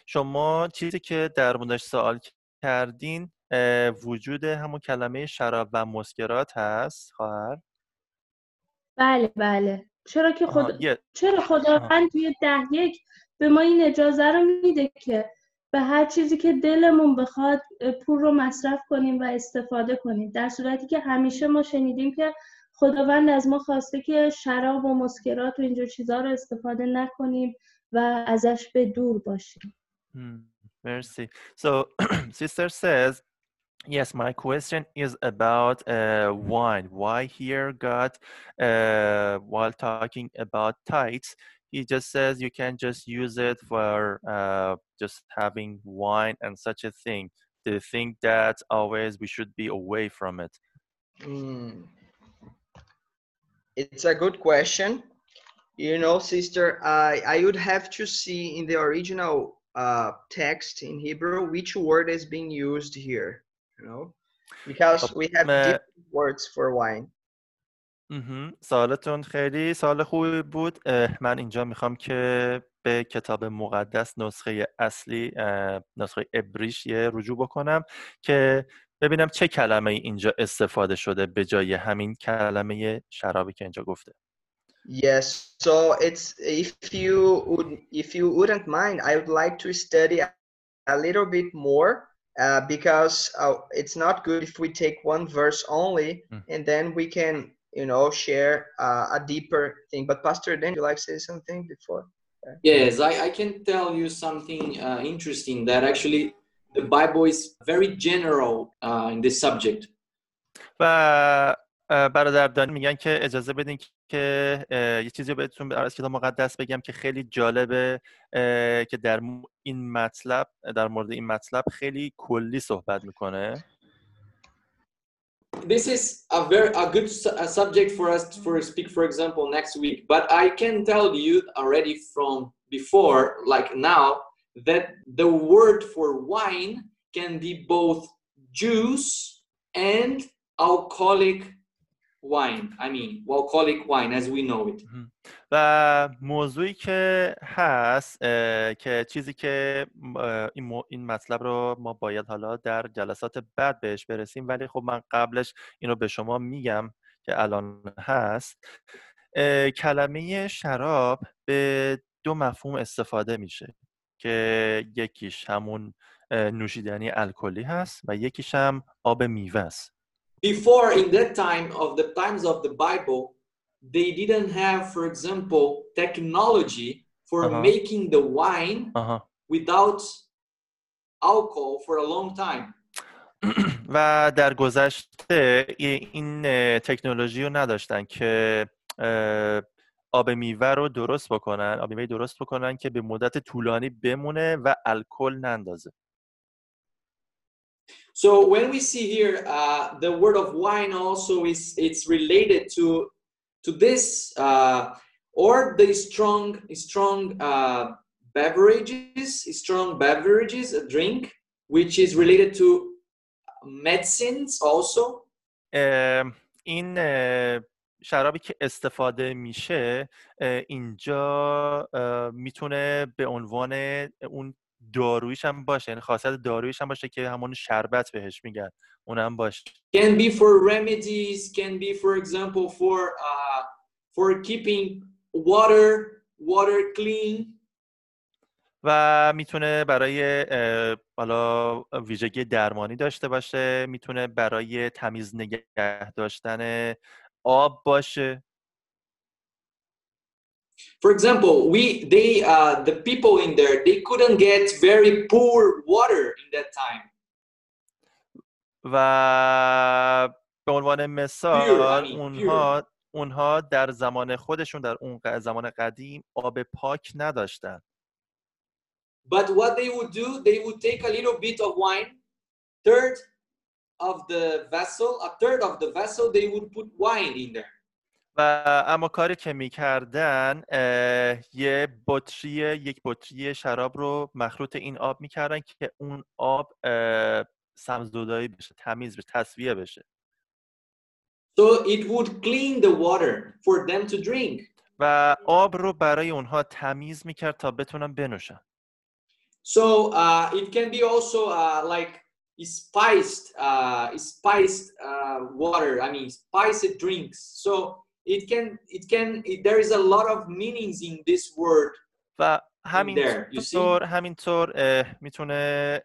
Speaker 3: شما چیزی که در موردش سوال کردین وجود همون کلمه شراب و مسکرات هست؟ خواهر؟
Speaker 9: بله بله. چرا که خدا
Speaker 3: یه-
Speaker 9: چرا خداوند توی ده یک به ما این اجازه رو میده که به هر چیزی که دلمون بخواد پول رو مصرف کنیم و استفاده کنیم در صورتی که همیشه ما شنیدیم که خداوند از ما خواسته که شراب و مسکرات و اینجور چیزها رو استفاده نکنیم و ازش به دور باشیم
Speaker 3: Hmm, Mercy. So, sister says Yes, my question is about uh, wine. Why here God, uh, while talking about tithes, he just says you can just use it for uh, just having wine and such a thing. Do you think that always we should be away from it?
Speaker 5: Mm. It's a good question. You know, sister, I I would have to see in the original uh, text in Hebrew which word is being used here. You know, because we have
Speaker 3: Uh,
Speaker 5: different words for wine.
Speaker 3: مهم. سوالتون خیلی سوال خوبی بود اه، من اینجا میخوام که به کتاب مقدس نسخه اصلی اه، نسخه ابریش یه رجوع بکنم که ببینم چه کلمه ای اینجا استفاده شده به جای همین کلمه شرابی که اینجا گفته
Speaker 5: Yes. So it's if you would if you wouldn't mind, I would like to study a, a little bit more uh, because uh, it's not good if we take one verse only
Speaker 3: Mm.
Speaker 5: and then we can you know share uh, a deeper thing. But Pastor, Dan, you like to say something before?
Speaker 6: Yes, I, I can tell you something uh, interesting that actually the Bible is very general uh, in this subject.
Speaker 3: و اه، برادردان میگن که اجازه بدین که یه چیزی بهتون از کتاب مقدس بگم که خیلی جالبه که در این مطلب در مورد این مطلب خیلی کلی صحبت می‌کنه
Speaker 6: This is a very a good a subject for us for speak, for example, next week. But I can tell you already from before, like now, that the word for wine can be both juice and alcoholic wine. I mean, alcoholic wine as we know it.
Speaker 3: و موضوعی که هست که چیزی که این, این مطلب رو ما باید حالا در جلسات بعد بهش برسیم ولی خب من قبلش اینو به شما میگم که الان هست کلمه شراب به دو مفهوم استفاده میشه که یکیش همون نوشیدنی الکلی هست و یکیش هم آب میوه است
Speaker 6: before in that time of the times of the bible they didn't have for example technology for
Speaker 3: Uh-huh.
Speaker 6: making the wine
Speaker 3: آها
Speaker 6: without alcohol for a long time
Speaker 3: و در گذشته ای- این تکنولوژی رو نداشتن که آب میوه رو درست بکنن آب میوه درست بکنن که به مدت طولانی بمونه و الکل نندازه
Speaker 6: so when we see here uh, the word of wine also is it's related to to this uh, or the strong strong uh, beverages strong beverages a drink which is related to medicines also
Speaker 3: اه، این اه، شرابی که استفاده میشه اینجا می‌تونه به عنوان اون دارویش هم باشه. یعنی خاصیت دارویش هم باشه که همون شربت بهش میگن. اونم باشه.
Speaker 6: Can be for remedies can be for example for uh, for keeping water water clean.
Speaker 3: و می‌تونه برای حالا ویژگی درمانی داشته باشه. می‌تونه برای تمیز نگه داشتن آب باشه
Speaker 6: for example we they uh, the people in there they couldn't get very poor water in that time
Speaker 3: و به عنوان مثال اونها اونها در زمان خودشون در اون زمان قدیم آب پاک نداشتن
Speaker 6: but what they would do they would take a little bit of wine third of the vessel a third of the vessel they would put wine in there.
Speaker 3: و اما کاری که می‌کردن یه بطری یک بطری شراب رو مخلوط این آب می‌کردن که اون آب سمزدودایی بشه تمیز بشه تصفیه بشه.
Speaker 6: So it would clean the water for them to drink.
Speaker 3: و آب رو برای اونها تمیز می‌کرد تا بتونن بنوشن.
Speaker 6: So uh, it can be also uh, like spiced, uh, spiced uh, water. I mean, spiced drinks. So it can, it can. It, there is a lot of meanings in this word.
Speaker 3: و? همینطور همینطور می‌تونه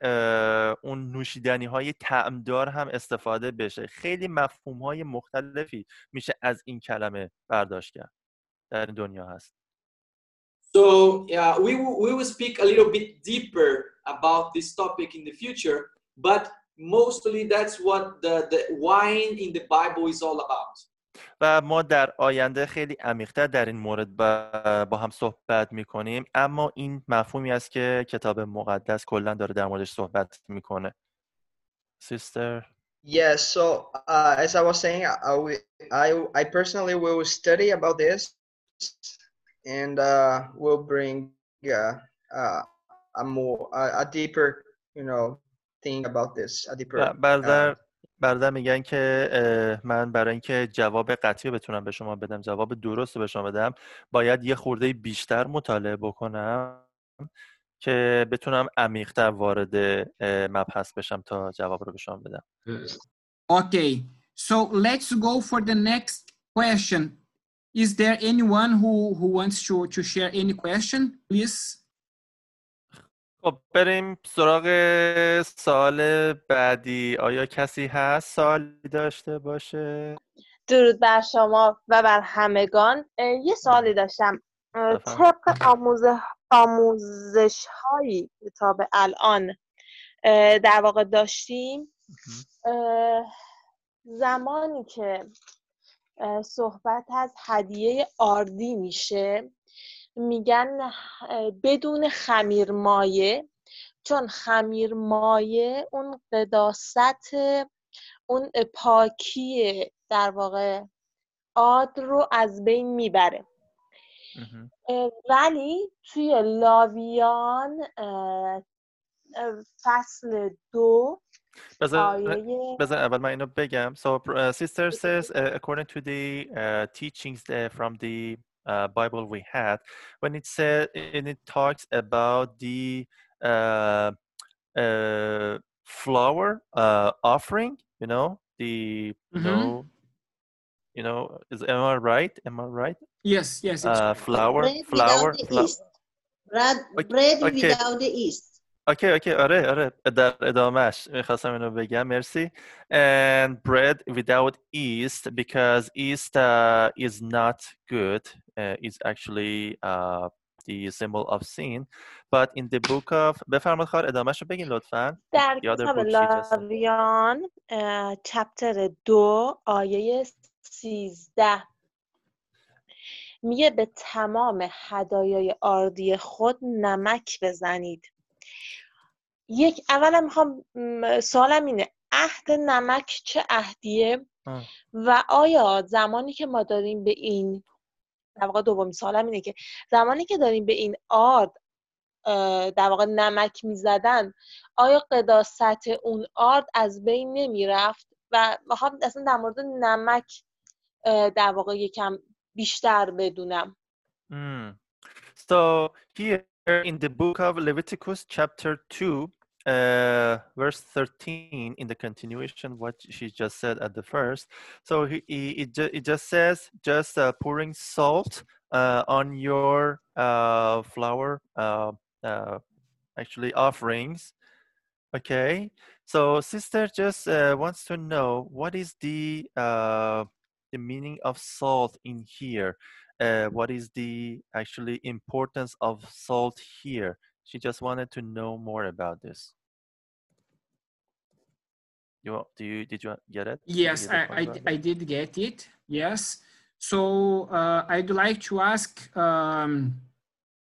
Speaker 3: اون نوشیدنی های تعمدار هم استفاده بشه خیلی مفهوم های مختلفی میشه از این کلمه برداشت کرد در دنیا هست
Speaker 6: So yeah, we will, we will speak a little bit deeper about this topic in the future. But mostly that's what the, the wine in the Bible is all about.
Speaker 3: و ما در آینده خیلی عمیقتر در این مورد با, با هم صحبت میکنیم اما این مفهومی است که کتاب مقدس کلا داره در موردش صحبت میکنه سیستر
Speaker 5: Yes, so uh, as I was saying, I, will- I, I personally will study about this and uh, will bring uh, uh, a more a, a deeper, you know, thing about this, a deeper.
Speaker 3: ب- برادر برادر میگن که من برای اینکه جواب قطعی رو بتونم به شما بدم جواب درست رو به شما بدم باید یه خورده بیشتر مطالعه بکنم که بتونم عمیقتر وارد مبحث بشم تا جواب رو به شما بدم
Speaker 2: Okay, so let's go for the next question. Is there anyone who, who wants to, to share any question, please?
Speaker 3: خب بریم سراغ سوال بعدی. آیا کسی هست سوالی داشته باشه؟
Speaker 10: درود بر شما و بر همگان. یه سوالی داشتم. طبق آموزه آموزش هایی تا به الان در واقع داشتیم زمانی که صحبت از هدیه آردی میشه میگن بدون خمیر مایه. چون خمیر مایه اون قداست اون پاکی در واقع آد رو از بین می‌بره. ولی توی لاویان فصل دو
Speaker 3: بذار اول من اینو بگم. So uh, sister says uh, according to the uh, teachings uh, from the uh, Bible we had when it said and it talks about the uh, uh, flower uh, offering you know the you
Speaker 2: Mhm.
Speaker 3: know you know is am I right am I right
Speaker 2: Yes, yes. it's
Speaker 3: uh, flour
Speaker 11: bread
Speaker 3: flour
Speaker 11: without the
Speaker 3: fla-
Speaker 11: yeast. Bread,
Speaker 3: Okay,
Speaker 11: bread
Speaker 3: okay.
Speaker 11: without the yeast.
Speaker 3: اوکی اوکی آره آره. در ادامهش می‌خواستم اینو بگم. مرسی. And bread without yeast because yeast uh, is not good. Uh, is actually uh, the symbol of sin. But in the book of بفرمایید خواهر ادامهش رو بگین لطفا.
Speaker 10: در کتاب. لاویان چپتر دو آیه سیزده. میگه به تمام هدایای آردی خود نمک بزنید. یک اولا می‌خوام سوالم اینه عهد نمک چه عهدیه
Speaker 3: آه.
Speaker 10: و آیا زمانی که ما داریم به این در واقع دومین سوالم اینه که زمانی که داریم به این آرد در واقع نمک می‌زدن آیا قداست اون آرد از بین نمی‌رفت و می‌خوام اصلا در مورد نمک در واقع یکم بیشتر بدونم
Speaker 3: Mm. So here in the book of Leviticus, chapter 2, uh, verse 13, in the continuation, what she just said at the first. So he, he, it, ju- it just says, just uh, pouring salt uh, on your uh, flour, uh, uh, actually offerings. Okay. So sister just uh, wants to know what is the uh, the meaning of salt in here uh, what is the actually importance of salt here she just wanted to know more about this you do you did you get it Did
Speaker 2: Yes,
Speaker 3: get
Speaker 2: I, I, I did get it. Yes. So uh, I'd like to ask um,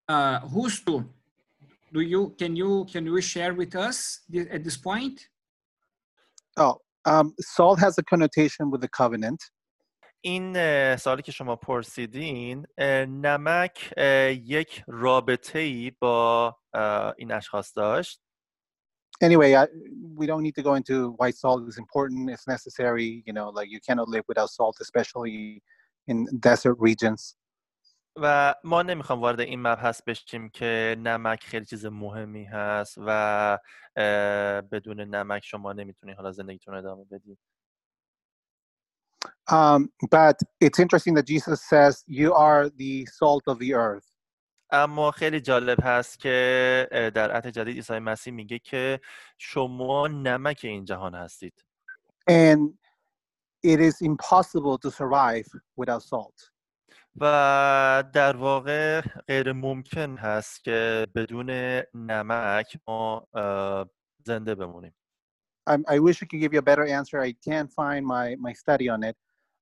Speaker 2: uh, Hustu, do you can you can you share with us thi- at this point?
Speaker 1: Oh, um, salt has a connotation with the covenant.
Speaker 3: این اه، سوالی که شما پرسیدین نمک یک رابطه ای با این اشخاص داشت
Speaker 1: Anyway, I, we don't need to go into why salt is important. It's necessary. You know, like you cannot live without salt, especially in desert regions.
Speaker 3: و ما نمی‌خوام وارد این مبحث بشیم که نمک خیلی چیز مهمی هست و بدون نمک شما نمی‌تونید حالا زندگیتون ادامه بدید
Speaker 1: Um, but it's interesting that Jesus says, "You are the salt of the earth."
Speaker 3: اما خیلی جالب هست که اه، در عهد جدید عیسی مسیح میگه که شما نمک این جهان هستید
Speaker 1: And it is impossible to survive without salt.
Speaker 3: و در واقع غیر ممکن هست که بدون نمک ما اه، زنده بمونیم
Speaker 1: I, I wish I could give you a better answer. I can't find my, my study on it.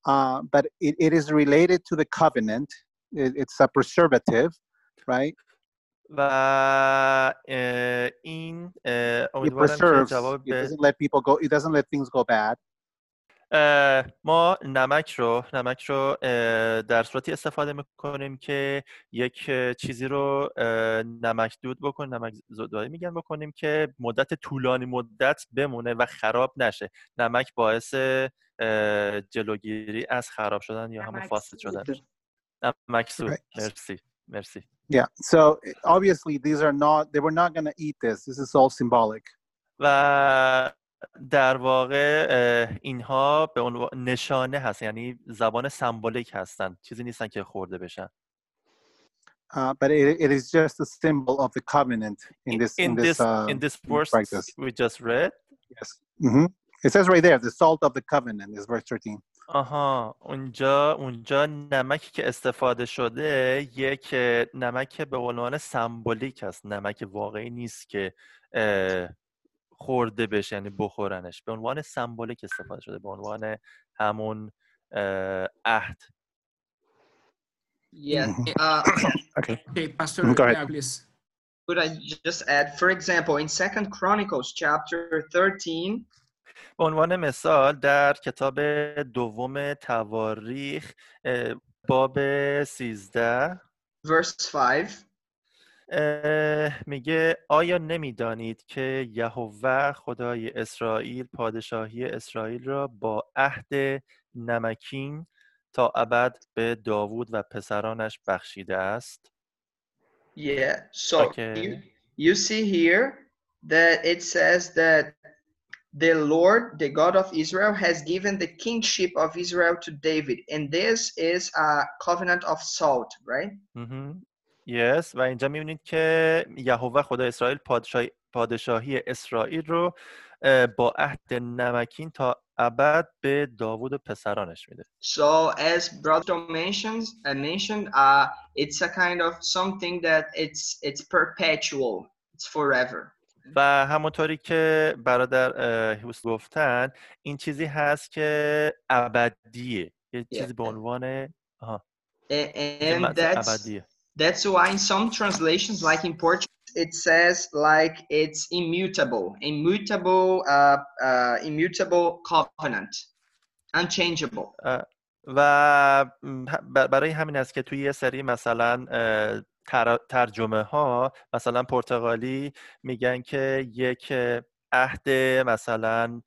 Speaker 1: Uh, but it, it is related to the covenant. It, it's a preservative, right?
Speaker 3: و این امیدوارم که. جواب
Speaker 1: It doesn't let people go. It doesn't let things go bad.
Speaker 3: ما نمک رو نمک رو در صورتی استفاده می‌کنیم که یک اه، چیزی رو اه، نمک دود بکنیم نمک زدایی میگن بکنیم که مدت طولانی مدت بمونه و خراب نشه نمک باعث جلوگیری از خراب شدن یا همون فاسد شدن
Speaker 1: Right.
Speaker 3: مرسی مرسی
Speaker 1: Yeah. So obviously these are not. They were not going to eat this. This is all symbolic.
Speaker 3: و در واقع اینها به عنوان نشانه هست یعنی زبان سمبولیک هستن چیزی نیستن که خورده بشن
Speaker 1: Uh, but it, it is just a symbol of the covenant in this in,
Speaker 3: in
Speaker 1: this,
Speaker 3: this
Speaker 1: uh,
Speaker 3: in this verse
Speaker 1: practice.
Speaker 3: we just read
Speaker 1: Yes. hmm It says right there, the salt of the covenant is verse 13.
Speaker 3: آها اونجا اونجا نمکی که استفاده شده یک نمک به عنوان سمبولیک هست نمک واقعی نیست که خورده بشه یعنی بخورنش به عنوان سمبولیک استفاده شده به عنوان همون عهد
Speaker 5: Yeah.
Speaker 1: Mhm.
Speaker 5: Uh,
Speaker 1: Okay.
Speaker 2: Okay, Pastor,
Speaker 1: Mhm, go ahead.
Speaker 2: please.
Speaker 5: could I just add, for example, in Second Chronicles chapter 13,
Speaker 3: به عنوان مثال در کتاب دوم تواریخ باب 13
Speaker 5: verse 5,
Speaker 3: اه، میگه آیا نمی‌دانید که یهوه خدای اسرائیل پادشاهی اسرائیل را با عهد نمکین تا ابد به داوود و پسرانش بخشیده است
Speaker 5: yeah. So
Speaker 3: Okay.
Speaker 5: you, you see here that it says that the Lord, the God of Israel, has given the kingship of Israel to David, and this is a covenant of salt, right?
Speaker 3: مهم. Yes و اینجا میبینید که یهوه خدای اسرائیل پادشاهی, پادشاهی اسرائیل رو اه، با عهد نمکین تا ابد به داوود و پسرانش میده
Speaker 5: So as Brother Tom mentions, I mentioned, uh, it's a kind of something that it's it's perpetual, it's forever.
Speaker 3: و همونطوری که برادر هیوس گفتن این چیزی هست که ابدیه یه چیزی به عنوان آها
Speaker 5: and that's
Speaker 3: ابدیه
Speaker 5: that's why in some translations, like in Portuguese, it says like it's immutable, immutable, uh, uh, immutable covenant, unchangeable.
Speaker 3: و برای همین است که توی یه سری مثلا تر- ترجمه ها مثلا پرتغالی میگن که یک عهد مثلا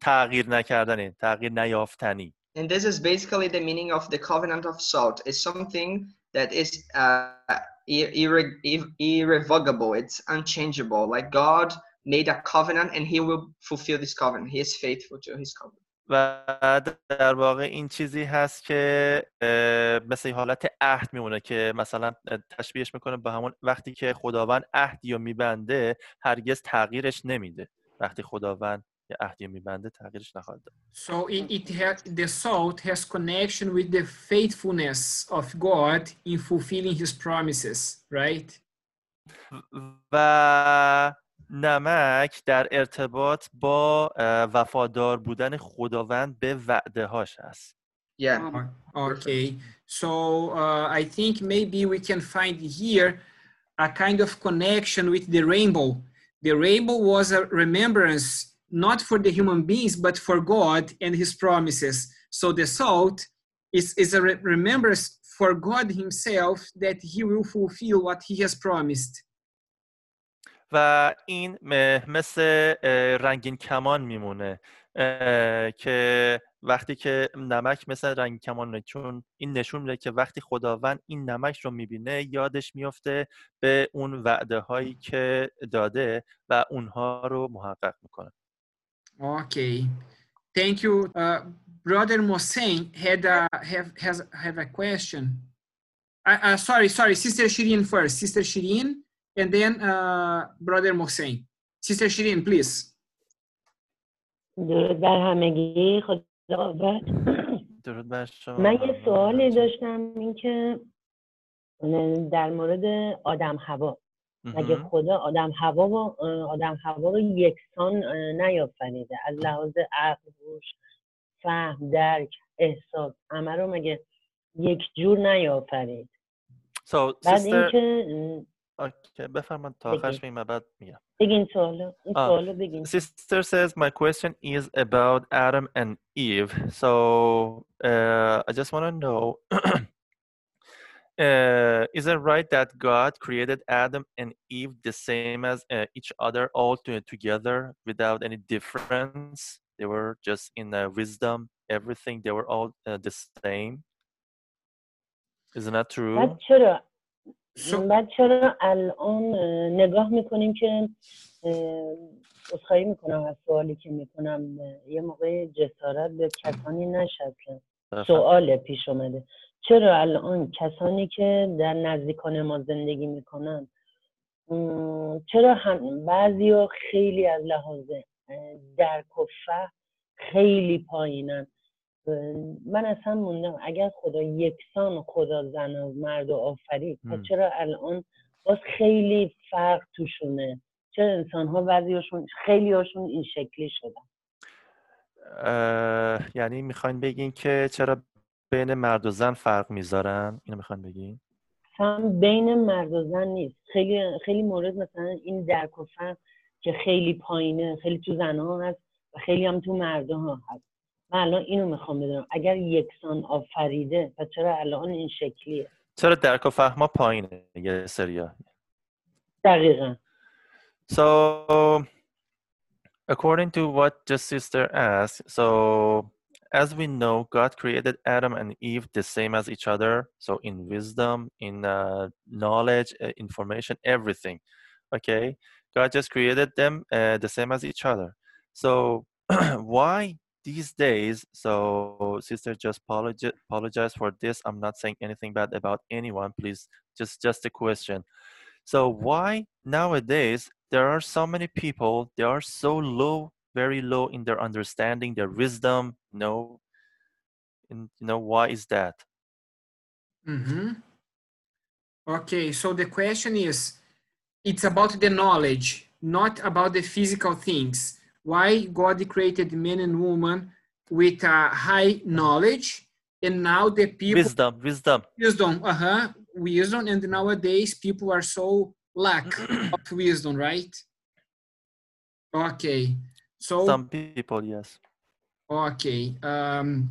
Speaker 3: تغییر نکردنی تغییر نیافتنی
Speaker 5: And this is basically the meaning of the covenant of salt. It's something that is uh, ir- irre- ir- irrevocable. It's unchangeable. Like God made a covenant, and He will fulfill this covenant. He is faithful to His covenant.
Speaker 3: و در واقع این چیزی هست که مثل حالت عهد میمونه که مثلا تشبیهش می‌کنه به همون وقتی که خداوند عهدی رو میبنده هرگز تغییرش نمیده وقتی خداوند یه عهدی میبنده تغییرش نخواهد داد
Speaker 2: So it, it ha- the salt has connection with the faithfulness of God in fulfilling His promises, right?
Speaker 3: و نمک در ارتباط با اه، وفادار بودن خداوند به وعده هاش هست
Speaker 5: Yeah.
Speaker 2: Okay, so uh, I think maybe we can find here a kind of connection with the rainbow. The rainbow was a remembrance not for the human beings but for God and His promises. So the salt is, is a re- remembrance for God Himself that He will fulfill what He has promised.
Speaker 3: و این مثل رنگین کمان میمونه که وقتی که نمک مثل رنگین کمانه چون این نشون میده که وقتی خداوند این نمک رو می‌بینه یادش میفته به اون وعده هایی که داده و اونها رو محقق می‌کنه
Speaker 2: Okay, thank you. Uh, Brother Mosen had a, have, has, have a question. Uh, uh, sorry, sorry, Sister Shirin first. Sister Shirin, and then uh, Brother Mosen. Sister Shirin, please.
Speaker 11: درود بر همگی خدا قوت
Speaker 3: درود بر شما
Speaker 11: من یه سوالی. داشتم اینکه در مورد آدم هوا مگه. خدا آدم هوا و آدم هوا رو یکسان نیافریده از لحاظ عقل هوش فهم درک احساس همه رو مگه یک جور نیافرید
Speaker 3: So
Speaker 11: بعد اینکه
Speaker 3: Okay, بفرمایید تا
Speaker 11: بگین.
Speaker 3: آخرش بگیم و بعد میگم.
Speaker 11: بگین سوالو این
Speaker 3: آه.
Speaker 11: سوالو بگین
Speaker 3: Sister says my question is about Adam and Eve. So uh, I just want to know uh, is it right that God created Adam and Eve the same as uh, each other all to, together without any difference? They were just in uh, wisdom, everything, they were all uh, the same. Isn't that true?
Speaker 11: بعد چرا
Speaker 2: So,
Speaker 11: بعد چرا الان اه، نگاه می‌کنیم که اصخایی می‌کنم از سوالی که می‌کنم. یه موقع جسارت به کسانی نشد که. سوال پیش اومده. چرا الان کسانی که در نزدیکان ما زندگی می‌کنن چرا هم بعضی خیلی از لحاظ درک و فهم خیلی پایینن؟ من اصلا موندم اگر خدا یکسان خدا زن و مرد و آفرید پس
Speaker 3: هم.
Speaker 11: چرا الان باز خیلی فرق توشونه؟ چرا انسان ها بعضیاشون خیلی هاشون این شکلی شدن؟
Speaker 3: یعنی می‌خواین بگین که چرا بین مرد و زن فرق می‌ذارن؟ اینو می‌خواین بگین؟
Speaker 11: هم بین مرد و زن نیست. خیلی خیلی مورد مثلا این درک و فهم که خیلی پایینه خیلی تو زنها هست و خیلی هم تو مردها هست. من الان اینو میخوام بدونم اگر یکسان آفریده پس چرا الان این شکلیه
Speaker 3: چرا درک و فهما پایینه یه سریا
Speaker 11: دقیقا
Speaker 3: So, according to what just sister asked, so as we know, God created Adam and Eve the same as each other. So, in wisdom, in uh, knowledge, uh, information, everything. Okay, God just created them uh, the same as each other. So, why these days? So, sister, just apologize, apologize for this. I'm not saying anything bad about anyone. Please, just just a question. So why nowadays there are so many people they are so low, very low in their understanding, their wisdom, you know, and you know why is that?
Speaker 2: mhm. okay, so the question is it's about the knowledge, not about the physical things. Why God created man and woman with a high knowledge, and now the people
Speaker 3: Wisdom, wisdom.
Speaker 2: wisdom, uh-huh, wisdom, and nowadays people are so lack of wisdom, right? Okay, so
Speaker 3: Some people, yes.
Speaker 2: okay, um,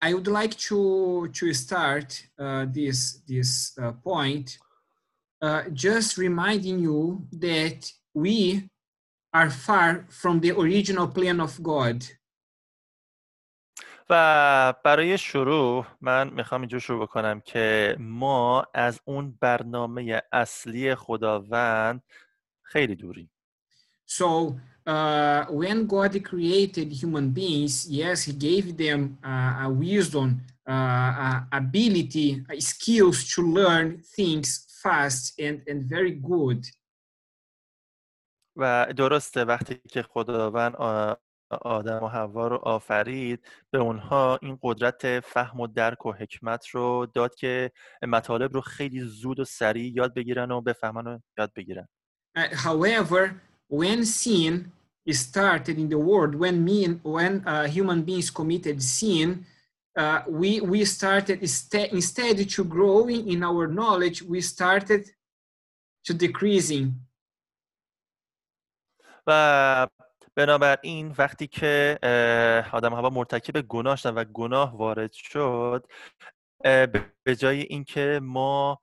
Speaker 2: I would like to to start uh, this this uh, point, uh, just reminding you that we are far from the original plan of God.
Speaker 3: و برای شروع من میخوام اینجور شروع بکنم که ما از اون برنامه اصلی خداوند خیلی دوریم
Speaker 2: So uh, when God created human beings, yes, He gave them uh, a wisdom, uh, a ability, uh, skills to learn things fast and, and very good.
Speaker 3: و درسته وقتی که خداوند آدم و حوا رو آفرید به اونها این قدرت فهم و درک و حکمت رو داد که مطالب رو خیلی زود و سریع یاد بگیرن و بفهمن و یاد بگیرن
Speaker 2: Uh, however, when sin started in the world, when me, when uh, human beings committed sin, uh, we we started instead to growing in our knowledge, we started to decreasing.
Speaker 3: و بنابراین وقتی که آدم هوا مرتکب گناه شدن و گناه وارد شد به- جای اینکه ما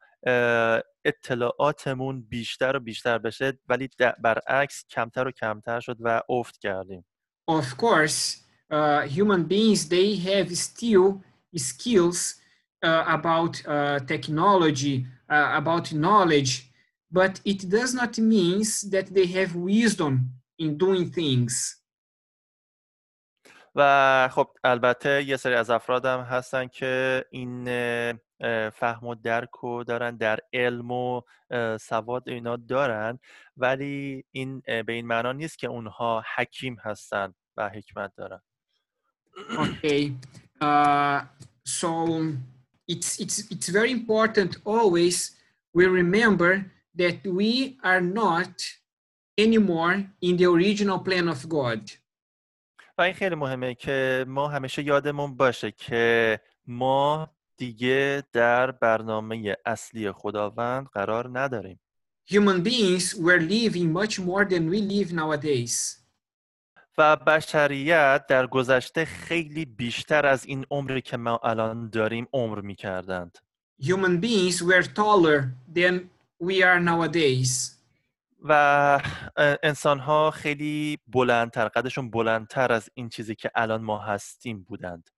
Speaker 3: اطلاعاتمون بیشتر و بیشتر بشه ولی برعکس کمتر و کمتر شد و افت کردیم.
Speaker 2: Of course, uh, human beings they have still skills uh, about uh, technology, about knowledge, but it does not mean that they have wisdom in doing things.
Speaker 3: و خب البته یه سری از افراد هم هستن که این اه، اه، فهم و درک رو دارن در علم و اه، سواد اینا دارن ولی این اه، به این معنا نیست که اونها حکیم هستن و حکمت دارن
Speaker 2: Okay, uh, so it's it's it's very important always we remember that we are not anymore in the original plan of God.
Speaker 3: و این خیلی مهمه که ما همیشه یادمون باشه که ما دیگه در برنامه اصلی خداوند قرار نداریم
Speaker 2: Human beings were living much more than we live nowadays.
Speaker 3: و بشریت در گذشته خیلی بیشتر از این عمری که ما الان داریم عمر می‌کردند
Speaker 2: Human beings were taller than we are nowadays.
Speaker 3: و انسان ها خیلی بلندتر قدشون بلندتر از این چیزی که الان ما هستیم بودند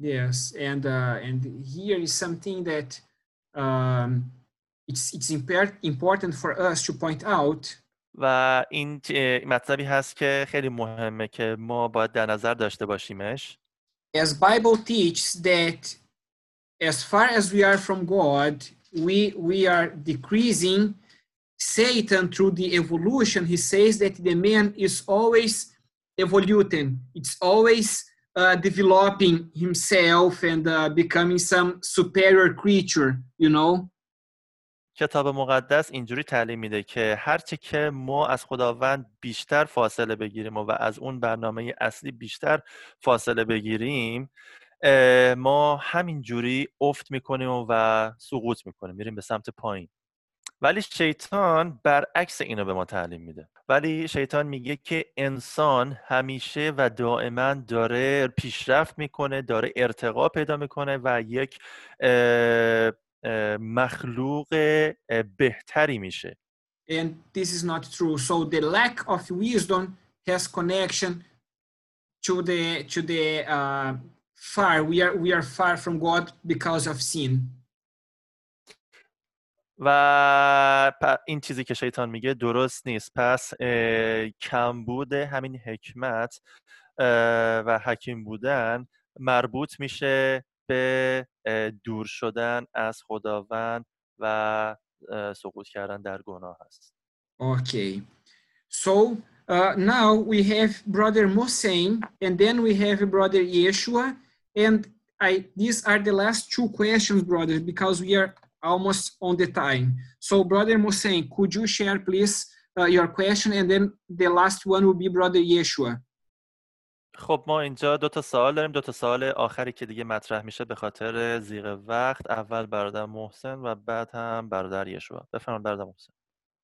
Speaker 2: Yes, and uh, and here is something that um, it's it's important for us to point out
Speaker 3: و این مطلبی هست که خیلی مهمه که ما باید در نظر داشته باشیمش
Speaker 2: as Bible teaches that as far as we are from God, we we are decreasing Satan through the evolution. He says that the man is always evoluting. It's always uh, developing himself and uh, becoming some superior creature. You know.
Speaker 3: کتاب مقدس اینجوری تعلیم میده که هرچه که ما از خداوند بیشتر فاصله بگیریم و از اون برنامه اصلی بیشتر فاصله بگیریم اه، ما همینجوری افت می‌کنیم و سقوط می‌کنیم میریم به سمت پایین. ولی شیطان برعکس اینو به ما تعلیم میده. ولی شیطان میگه که انسان همیشه و دائما داره پیشرفت می‌کنه داره ارتقا پیدا می‌کنه و یک مخلوق بهتری میشه.
Speaker 2: And this is not true. So the lack of wisdom has connection to the to the uh, far. We are we are far from God because of sin.
Speaker 3: و این چیزی که شیطان میگه درست نیست پس کمبود همین حکمت و حکیم بودن مربوط میشه به دور شدن از خداوند و سقوط کردن در گناه هست
Speaker 2: Okay. So uh, now we have brother Mosein, and then we have brother Yeshua, and I. These are the last two questions, brothers, because we are almost on the time. So, brother Mosein, could you share, please, uh, your question, and then the last one will be brother Yeshua.
Speaker 3: خب ما اینجا دو تا سوال داریم دو تا سوال آخری که دیگه مطرح میشه به خاطر زیغ وقت اول برادر محسن و بعد هم برادر یشوع بفرمایید برادر محسن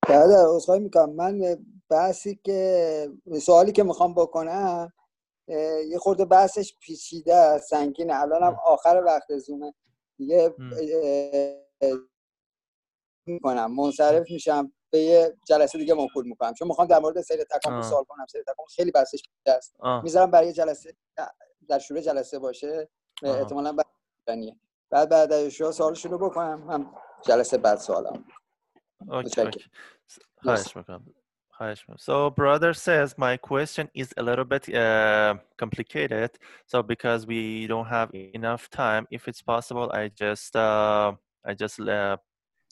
Speaker 7: برادر عذرخواهی می‌کنم من بحثی که سوالی که می‌خوام بکنم یه خورده بحثش پیچیده است، سنگینه. الانم آخر وقت زومه. دیگه می‌کنم. منصرف میشم به یه جلسه دیگه موکول می‌کنم. چون می‌خوام در مورد سیر تکامل. سوال کنم. سیر تکامل خیلی بحثش پیچیده است. می‌ذارم برای جلسه در شروع جلسه باشه. احتمالا بعد. بعد بعد از شما سوال شروع بکنم. من جلسه بعد سوالم.
Speaker 3: خواهش می‌کنم خواهش می‌کنم. So brother says my question is a little bit uh, complicated. So because we don't have enough time, if it's possible, I just uh, I just uh,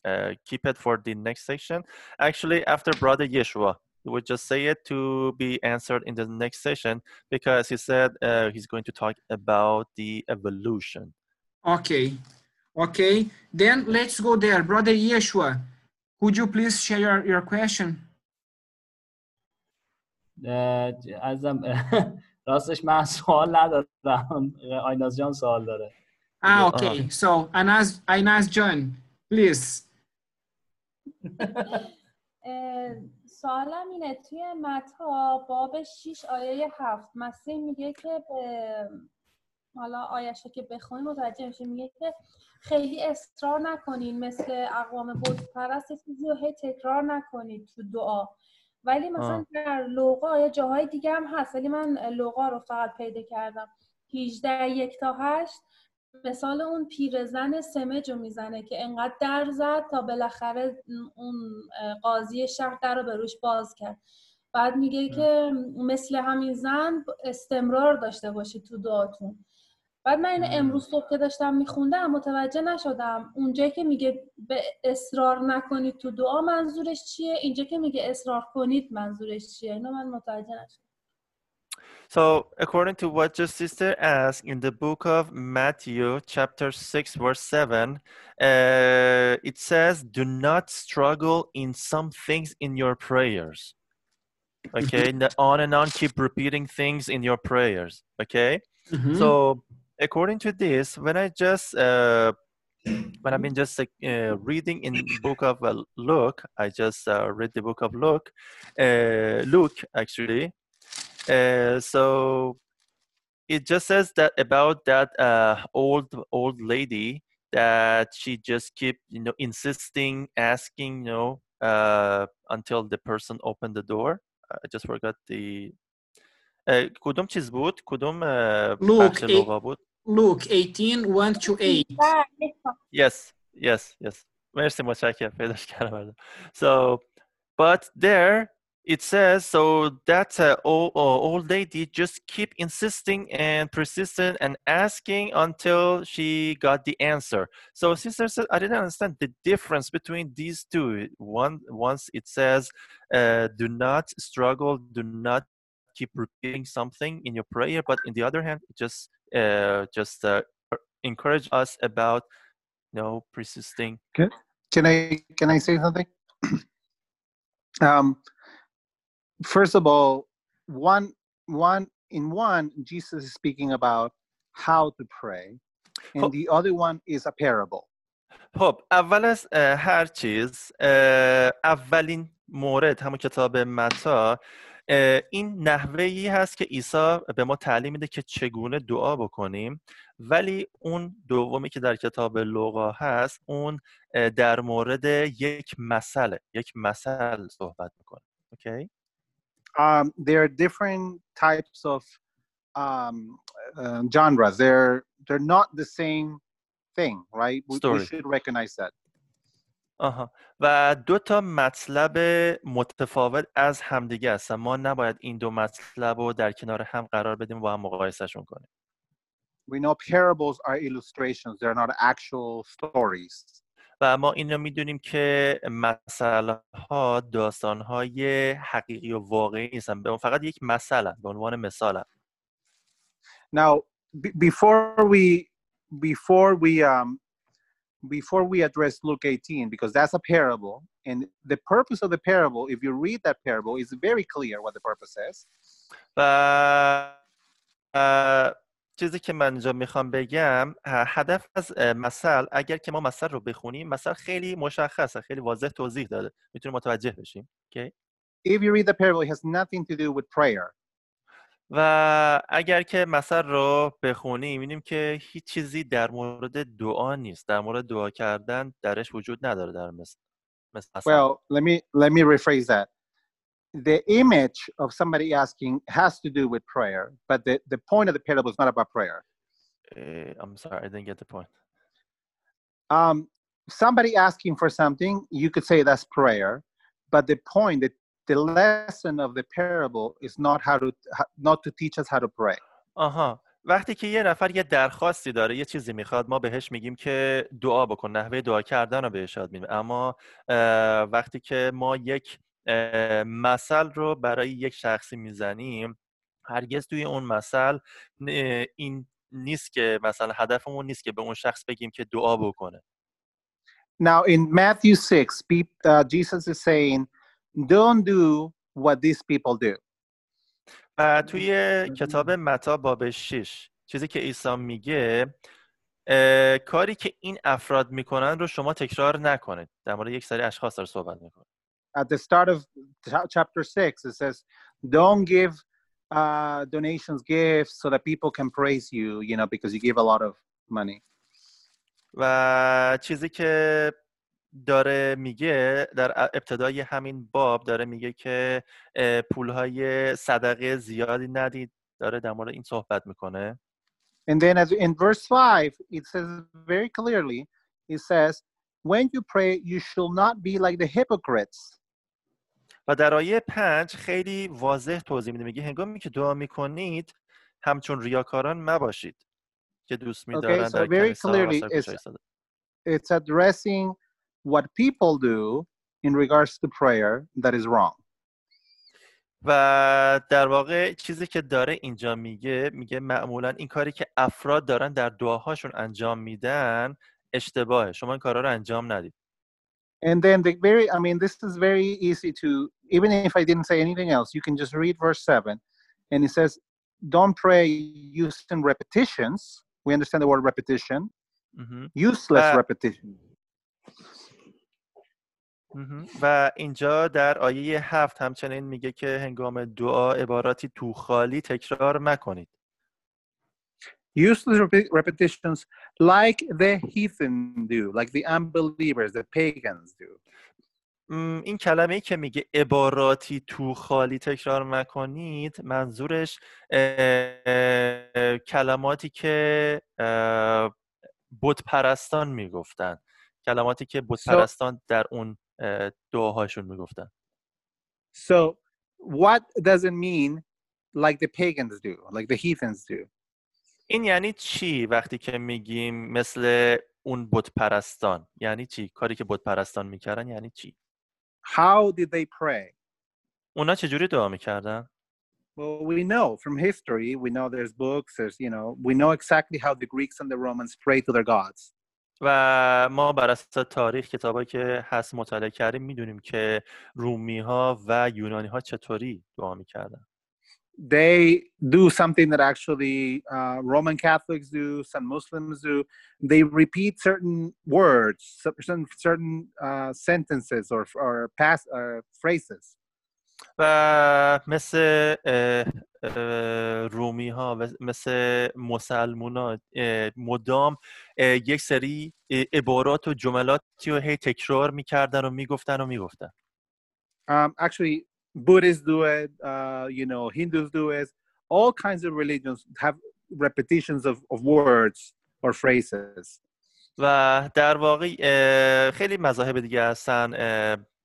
Speaker 3: uh, keep it for the next section. Actually, after brother Yeshua, he would just say it to be answered in the next session because he said uh, he's going to talk about the evolution.
Speaker 2: Okay. Okay. Then let's go there, brother Yeshua. Could you please share your, your question?
Speaker 12: ازم راستش من سوال ندارم. آیناز جان سوال داره.
Speaker 2: Ah, okay. So Anas, Anas John, please.
Speaker 9: اه، سوالم اینه توی متا باب 6 آیه 7 مسیح میگه که به حالا آیش رو که بخونیم متوجه میشه میگه که خیلی اصرار نکنین مثل اقوام بت پرست چیزی رو هی تکرار نکنید تو دعا. ولی مثلا
Speaker 3: آه.
Speaker 9: در لوقا یا جاهای دیگه هم هست ولی من لوقا رو فقط پیدا کردم. 18 یک تا 8 مثال اون پیرزن سمج رو می‌زنه که انقدر در زد تا بالاخره اون قاضی شهر در رو به روش باز کرد. بعد میگه که مثل همین زن استمرار داشته باشید تو دعاتون. بعد من اینو امروز صبح که داشتم میخوندم متوجه نشدم اونجایی که میگه به اصرار نکنید تو دعا منظورش چیه اینجا که میگه اصرار کنید منظورش چیه اینو من متوجه نشدم
Speaker 3: So, according to what your sister asked in the book of Matthew, chapter 6, verse 7, uh, it says, Do not struggle in some things in your prayers. Okay, N- on and on, keep repeating things in your prayers. Okay,
Speaker 2: Mhm.
Speaker 3: so according to this, when I just uh, when I've been just uh, reading in book of uh, Luke, I just uh, read the book of Luke, uh, Luke actually. Uh, so it just says that about that uh, old old lady that she just keep you know insisting, asking, you know, uh, until the person opened the door. I just forgot the کدوم چیز بود؟ کدوم uh,
Speaker 2: Luke,
Speaker 3: بخش
Speaker 2: eight-
Speaker 3: لغا بود؟
Speaker 2: Luke 18, 1 to 8.
Speaker 3: Yes, yes, yes. مرسی متشکرم پیداش کردم الان. So, but there it says so that uh, old, uh, old lady just keep insisting and persistent and asking until she got the answer. So sister said, I didn't understand the difference between these two. One once it says, uh, do not struggle, do not keep repeating something in your prayer, but in the other hand, it just uh, just uh, encourage us about you know persisting
Speaker 1: Can, can I can I say something? um, first of all, one one in one, Jesus is speaking about how to pray, and the other one is a parable.
Speaker 3: خب اول از اه، هر چیز اه، اولین مورد همون کتاب متا این نحوهی هست که عیسی به ما تعلیم میده که چگونه دعا بکنیم ولی اون دومی که در کتاب لوقا هست اون در مورد یک مسئله یک مسئله صحبت می‌کنه اوکی
Speaker 1: Um, there are different types of um, uh, genres. They're they're not the same thing, right? We, we should recognize that.
Speaker 3: آها. و دو تا مطلب متفاوت از همدیگه هستن. ما نباید این دو مطلب رو در کنار هم قرار بدیم و با هم مقایسهشون کنیم.
Speaker 1: We know parables are illustrations; they're not actual stories.
Speaker 3: و ما این رو می‌دونیم که مسئله ها داستان های حقیقی و واقعی نیستن. به فقط یک مسئله به عنوان مثال
Speaker 1: Now, before we before we um, before we address Luke 18, because that's a parable, and the purpose of the parable, if you read that parable, is very clear what the purpose is.
Speaker 3: و اه، چیزی که من اینجا میخوام بگم ه- هدف از اه، مثل اگر که ما مثل رو بخونیم مثل خیلی مشخصه خیلی واضح توضیح داده میتونیم متوجه بشیم okay?
Speaker 1: If you read the parable, it has nothing to do with prayer.
Speaker 3: و اگر که مثل رو بخونیم می‌بینیم که هیچ چیزی در مورد دعا نیست در مورد دعا کردن درش وجود نداره در مثل.
Speaker 1: Well, let me let me rephrase that. The image of somebody asking has to do with prayer, but the, the point of the parable is not about prayer.
Speaker 3: Uh, I'm sorry, I didn't get the point.
Speaker 1: Um, somebody asking for something, you could say that's prayer, but the point, the, the lesson of the parable is not how to not to teach us how to pray.
Speaker 3: آها. وقتی که یه نفر یه درخواستی داره یه چیزی می‌خواد ما بهش میگیم که دعا بکن نحوه دعا کردن رو بهش یاد میدیم. اما وقتی که ما یک مثل رو برای یک شخصی می‌زنیم هرگز توی اون مثل این نیست که مثلا هدفمون نیست که به اون شخص بگیم که دعا بکنه.
Speaker 1: Now, in Matthew 6, peop, uh, Jesus is saying, Don't do what these people do.
Speaker 3: و توی کتاب متا باب 6 چیزی که عیسی میگه اه، کاری که این افراد میکنن رو شما تکرار نکنید در مورد یک سری اشخاص داره صحبت میکنه
Speaker 1: At the start of cha- chapter 6, it says, Don't give uh, donations, gifts, so that people can praise you, you know, because you give a lot of money.
Speaker 3: و چیزی که داره میگه در ابتدای همین باب داره میگه که پولهای صدقه زیادی ندید. داره در مورد این صحبت می‌کنه.
Speaker 1: And then as in verse 5, it says very clearly, it says, When you pray, you shall not be like the hypocrites.
Speaker 3: و در آیه پنج خیلی واضح توضیح میده. میگه هنگامی که دعا می‌کنید همچون ریاکاران مباشید که دوست
Speaker 1: Okay,
Speaker 3: میدارن
Speaker 1: so
Speaker 3: در
Speaker 1: very clearly it's, it's addressing what people do in regards to prayer that is wrong.
Speaker 3: و در واقع چیزی که داره اینجا میگه میگه معمولا این کاری که افراد دارن در دعاهاشون انجام میدن اشتباهه شما این کارا رو انجام ندید
Speaker 1: And then the very, I mean, this is very easy to, even if I didn't say anything else, you can just read verse 7. And it says, don't pray using repetitions. We understand the word repetition.
Speaker 3: مهم.
Speaker 1: Useless
Speaker 3: Uh,
Speaker 1: repetition.
Speaker 3: و اینجا در آیه هفت همچنین میگه که هنگام دعا عباراتی تو خالی تکرار مکنید
Speaker 1: Useless repe- repetitions like the heathen do, like the unbelievers, the pagans do.
Speaker 3: این کلمه ای که میگه عباراتی تو خالی تکرار مکنید منظورش کلماتی که بت پرستان می‌گفتن. کلماتی که بت پرستان در اون دعاهاشون می‌گفتن
Speaker 1: So, what does it mean like the pagans do, like the heathens do?
Speaker 3: این یعنی چی وقتی که میگیم مثل اون بت پرستان یعنی چی کاری که بت پرستان می‌کردن یعنی چی
Speaker 1: How did they pray?
Speaker 3: اونا چجوری دعا می‌کردن
Speaker 1: Well, we know from history, we know there's books, there's, you know, we know exactly how the Greeks and the Romans pray to their gods.
Speaker 3: و ما بر اساس تاریخ کتابایی که هست مطالعه کردیم می‌دونیم که رومی ها و یونانی ها چطوری دعا می‌کردن
Speaker 1: They do something that actually uh, Roman Catholics do, some Muslims do. They repeat certain words, certain certain uh, sentences or or past uh, phrases.
Speaker 3: و مثل رومی ها و مثل مسلمون ها مدام یک سری عبارات و جملاتی رو هی تکرار می‌کردن و می‌گفتن و می‌گفتن
Speaker 1: Um, actually, Buddhists do it. Uh, you know, Hindus do it. All kinds of religions have repetitions of, of words or phrases.
Speaker 3: و در واقع خیلی مذاهب دیگه هستن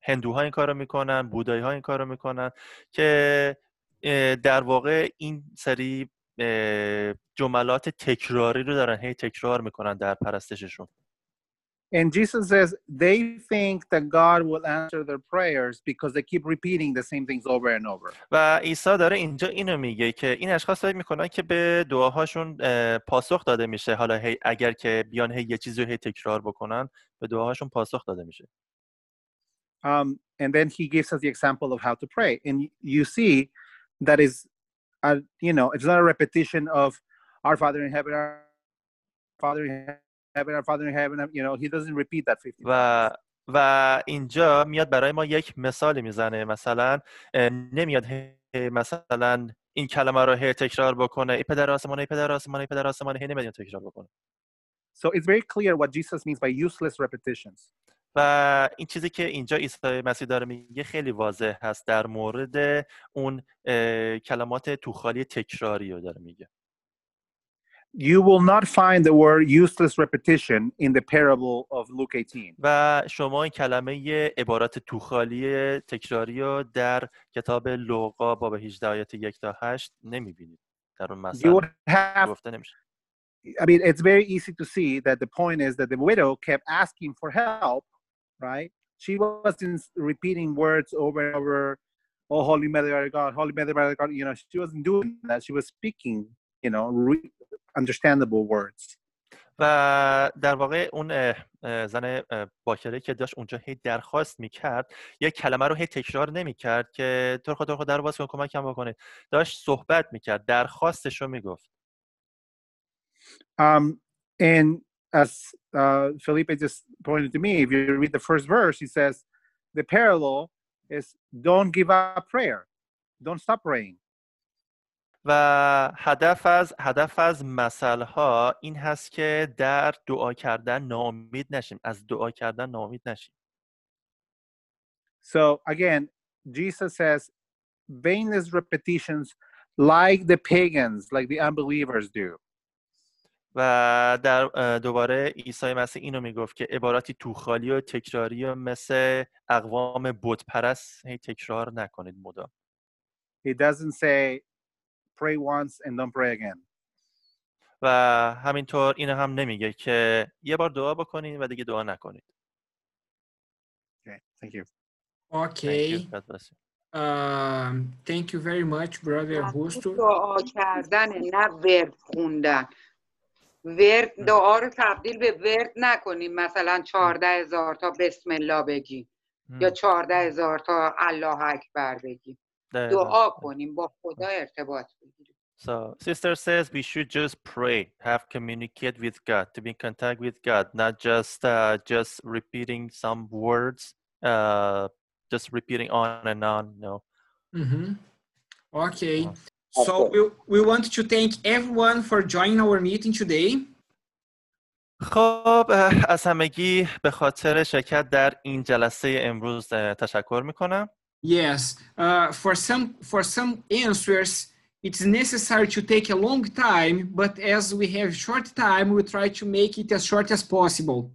Speaker 3: هندوها این کارو می‌کنن بودایی ها این کارو می‌کنن که در واقع این سری جملات تکراری رو دارن هی تکرار می‌کنن در پرستششون.
Speaker 1: And Jesus says they think that God will answer their prayers because they keep repeating the same things over and over.
Speaker 3: و عیسی داره اینجا اینو میگه که این اشخاص فکر می‌کنن که به دعاهاشون اه، پاسخ داده میشه. حالا هی اگر که بیان هی یه چیزی رو هی تکرار بکنن به دعاهاشون پاسخ داده میشه.
Speaker 1: Um, and then he gives us the example of how to pray. And y- you see that is, a, you know, it's not a repetition of our Father in heaven, our Father in heaven, our Father in heaven. You know, he doesn't repeat that 50
Speaker 3: و و اینجا میاد برای ما یک مثالی میزنه مثلا اه، نمیاد هی مثلا این کلمه رو هی تکرار بکنه ای پدر آسمان ای پدر آسمان ای پدر آسمان هی نمیاد اینو تکرار بکنه
Speaker 1: So it's very clear what Jesus means by useless repetitions.
Speaker 3: و این چیزی که اینجا عیسی مسیح داره میگه خیلی واضح هست در مورد اون کلمات توخالی تکراری رو داره میگه.
Speaker 1: You will not find the word useless repetition in the parable of Luke 18.
Speaker 3: و شما این کلمه عبارات توخالی تکراری رو در کتاب لوقا باب 18 آیات 1 تا 8 نمی‌بینید. در اون
Speaker 1: have
Speaker 3: گفته نمیشه.
Speaker 1: I mean, it's very easy to see that the point is that the widow kept asking for help, right? She wasn't repeating words over and over, oh, Holy Mother of God, Holy Mother of God. You know, she wasn't doing that. She was speaking, you know, re- understandable words.
Speaker 3: و در واقع اون زن باکره که داشت اونجا هی درخواست می‌کرد یک کلمه رو هی تکرار نمی‌کرد که خود خود در باز کن کمکم بکنید داشت صحبت می‌کرد درخواستش رو می‌گفت
Speaker 1: Um, and as uh, Felipe just pointed to me, if you read the first verse, he says, the parallel is don't give up prayer, don't stop praying.
Speaker 3: و هدف از هدف از مثل ها این هست که در دعا کردن ناامید نشیم از دعا کردن ناامید نشیم
Speaker 1: So again, Jesus says, vainless repetitions like the pagans, like the unbelievers do.
Speaker 3: و در دوباره عیسی مسیح اینو می‌گفت که عباراتی توخالی و تکراری و مثل اقوام بت پرست هی تکرار نکنید مدام
Speaker 1: He doesn't say, pray once and don't pray again.
Speaker 3: و همینطور اینو هم nemiگه که یه بار دعا بکنید و دیگه دعا نکنید
Speaker 1: Okay, thank you.
Speaker 3: Thank you.
Speaker 2: Ok.
Speaker 3: God bless you.
Speaker 2: Um, thank you very much, brother Augusto.
Speaker 13: دعا کردن نه ورد خوندن ورد دعا رو تبدیل به ورد نکنیم مثلا چهارده هزار تا بسم الله بگیم یا چهارده هزار تا الله اکبر بگیم. دعا کنیم با خدا ارتباط بگیریم
Speaker 3: So, sister says we should just pray, have communicate with God, to be in contact with God, not just uh, just repeating some words, uh, just repeating on and on. No.
Speaker 2: Mhm. Okay. So we, we want to thank everyone for joining our meeting today.
Speaker 3: خب اه، از همگی به خاطر شرکت در این جلسه امروز اه، تشکر میکنم.
Speaker 2: Yes, uh, for some for some answers, it's necessary to take a long time, but as we have short time, we try to make it as short as possible.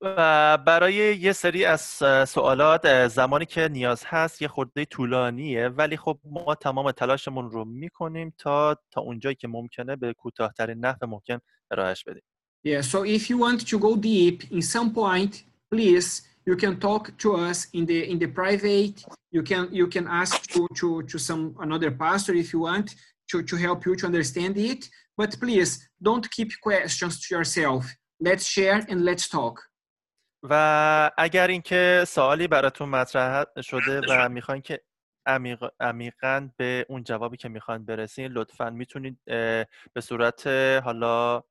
Speaker 3: و برای یه سری از سوالات زمانی که نیاز هست یه خورده طولانیه ولی خب ما تمام تلاشمون رو می‌کنیم تا تا اونجایی که ممکنه به کوتاهترین نحو ممکن ارائهش بدیم.
Speaker 2: Yeah, so if you want to go deep in some point, please you can talk to us in the in the private. You can you can ask to to to some another pastor if you want to to help you to understand it. But please don't keep questions to yourself. Let's share and let's talk.
Speaker 3: و اگر اینکه سوالی براتون مطرح شده و می‌خواین که عمیق عمیقاً به اون جوابی که می‌خواین برسین لطفا می‌تونید به صورت حالا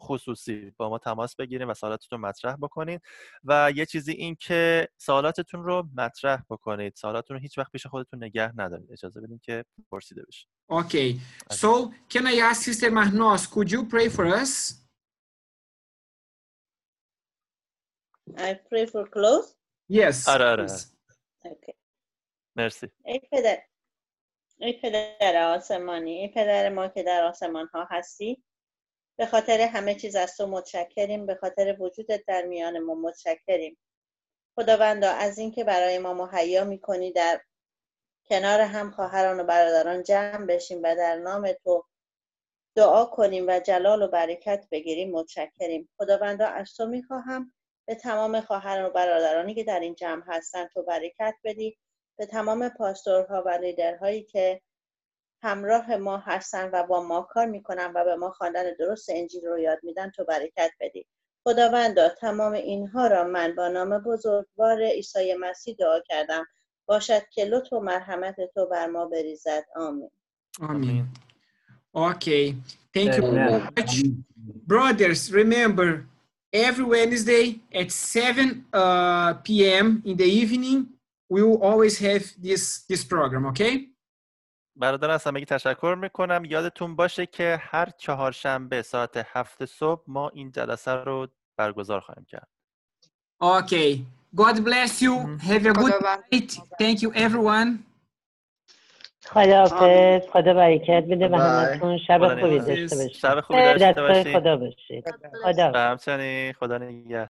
Speaker 3: خصوصی با ما تماس بگیرین و سوالاتتون مطرح بکنید و یه چیزی این که سوالاتتون رو مطرح بکنید. سوالاتتون رو هیچ وقت پیش خودتون نگه ندارید. اجازه بدین که پرسیده بشه
Speaker 2: Okay. So can I ask Sister Mahnos, could you pray for us?
Speaker 14: I pray for close.
Speaker 2: Yes.
Speaker 3: آره آره.
Speaker 14: Okay.
Speaker 3: مرسی
Speaker 14: ای پدر ای پدر آسمانی ای پدر ما که در آسمان ها هستی به خاطر همه چیز از تو متشکریم به خاطر وجودت در میان ما متشکریم خداوندا از اینکه برای ما مهیا می‌کنی در کنار هم خواهران و برادران جمع بشیم و در نام تو دعا کنیم و جلال و برکت بگیریم متشکریم خداوندا از تو می‌خواهم به تمام خواهران و برادرانی که در این جمع هستند تو برکت بدی به تمام پاستورها و لیدرهایی که همراه ما هستن و با ما کار می‌کنن و به ما خواندن درست انجیل رو یاد میدن تو برکت بدی خداوندا تمام اینها را من با نام بزرگوار عیسی مسیح دعا کردم باشد که لطف و مرحمت تو بر ما بریزد آمین
Speaker 2: Amen. Okay. Thank you very much. Brothers, remember, every Wednesday at 7 uh, p.m. in the evening, we will always have this, this program, okay?
Speaker 3: برادر از همگی تشکر میکنم یادتون باشه که هر چهارشنبه ساعت هفت صبح ما این جلسه رو برگزار خواهیم کرد
Speaker 2: Okay. God bless you. Have a good night. Thank you, everyone.
Speaker 11: خدا حافظ خدا برکت بده به همتون. شب خوبی داشته باشید.
Speaker 3: شب خوبی داشته باشید.
Speaker 11: خدا باشید. خدا
Speaker 3: همچنین خدا نگهدار.